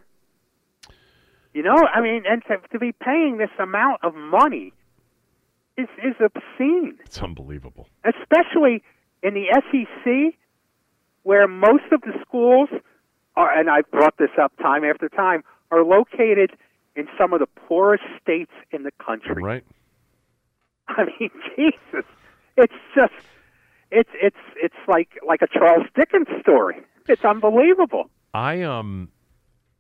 You know, I mean, and to, to be paying this amount of money is is obscene, it's unbelievable. especially in the SEC, where most of the schools are, and I've brought this up time after time, are located in some of the poorest states in the country. Right? (laughs) I mean, Jesus, it's just it's it's it's like like a Charles Dickens story. It's unbelievable. I um,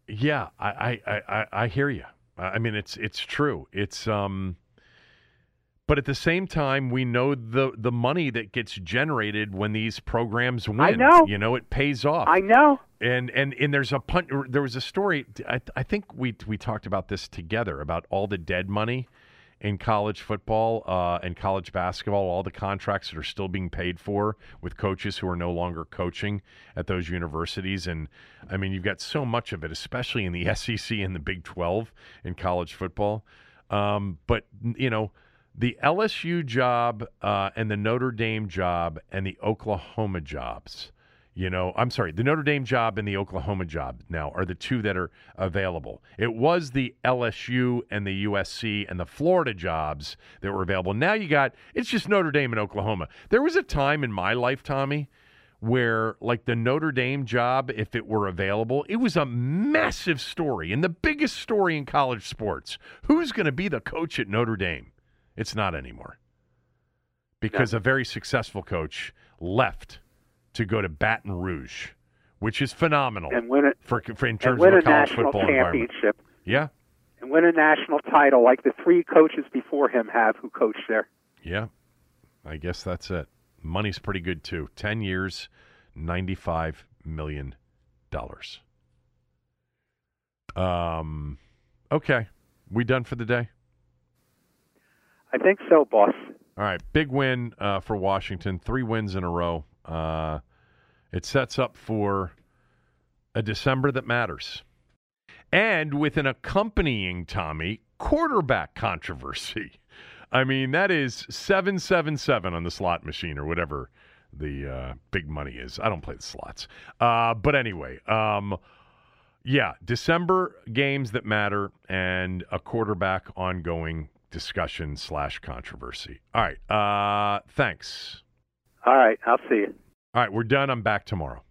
yeah, I I I, I- hear you. I mean, it's it's true. It's um, but at the same time, we know the the money that gets generated when these programs win. I know. You know, it pays off. I know. and and and there's a pun- there was a story I, I think we we talked about this together about all the dead money in college football uh, and college basketball all the contracts that are still being paid for with coaches who are no longer coaching at those universities. And I mean you've got so much of it especially in the (laughs) SEC and the Big 12 in college football. Um, but you know the LSU job uh, and the Notre Dame job and the Oklahoma jobs you know, I'm sorry, the Notre Dame job and the Oklahoma job now are the two that are available. It was the LSU and the USC and the Florida jobs that were available. Now you got it's just Notre Dame and Oklahoma. There was a time in my life, Tommy, where like the Notre Dame job, if it were available, it was a massive story and the biggest story in college sports. Who's going to be the coach at Notre Dame? It's not anymore because a very successful coach left to go to Baton Rouge, which is phenomenal And win it for, for in terms of a a college football championship Yeah, and win a national title like the three coaches before him have who coached there. yeah. I guess that's it. Money's pretty good too. Ten years, ninety-five million dollars. Um, okay, we done for the day. I think so, boss. All right, big win uh, for Washington. Three wins in a row. Uh, it sets up for a December that matters. And with an accompanying, Tommy, quarterback controversy. (laughs) I mean, that is 777 on the slot machine or whatever the uh, big money is. I don't play the slots. Uh, but anyway, um, yeah, December games that matter and a quarterback ongoing discussion slash controversy. All right. Uh, thanks. All right, I'll see you. All right, we're done. I'm back tomorrow.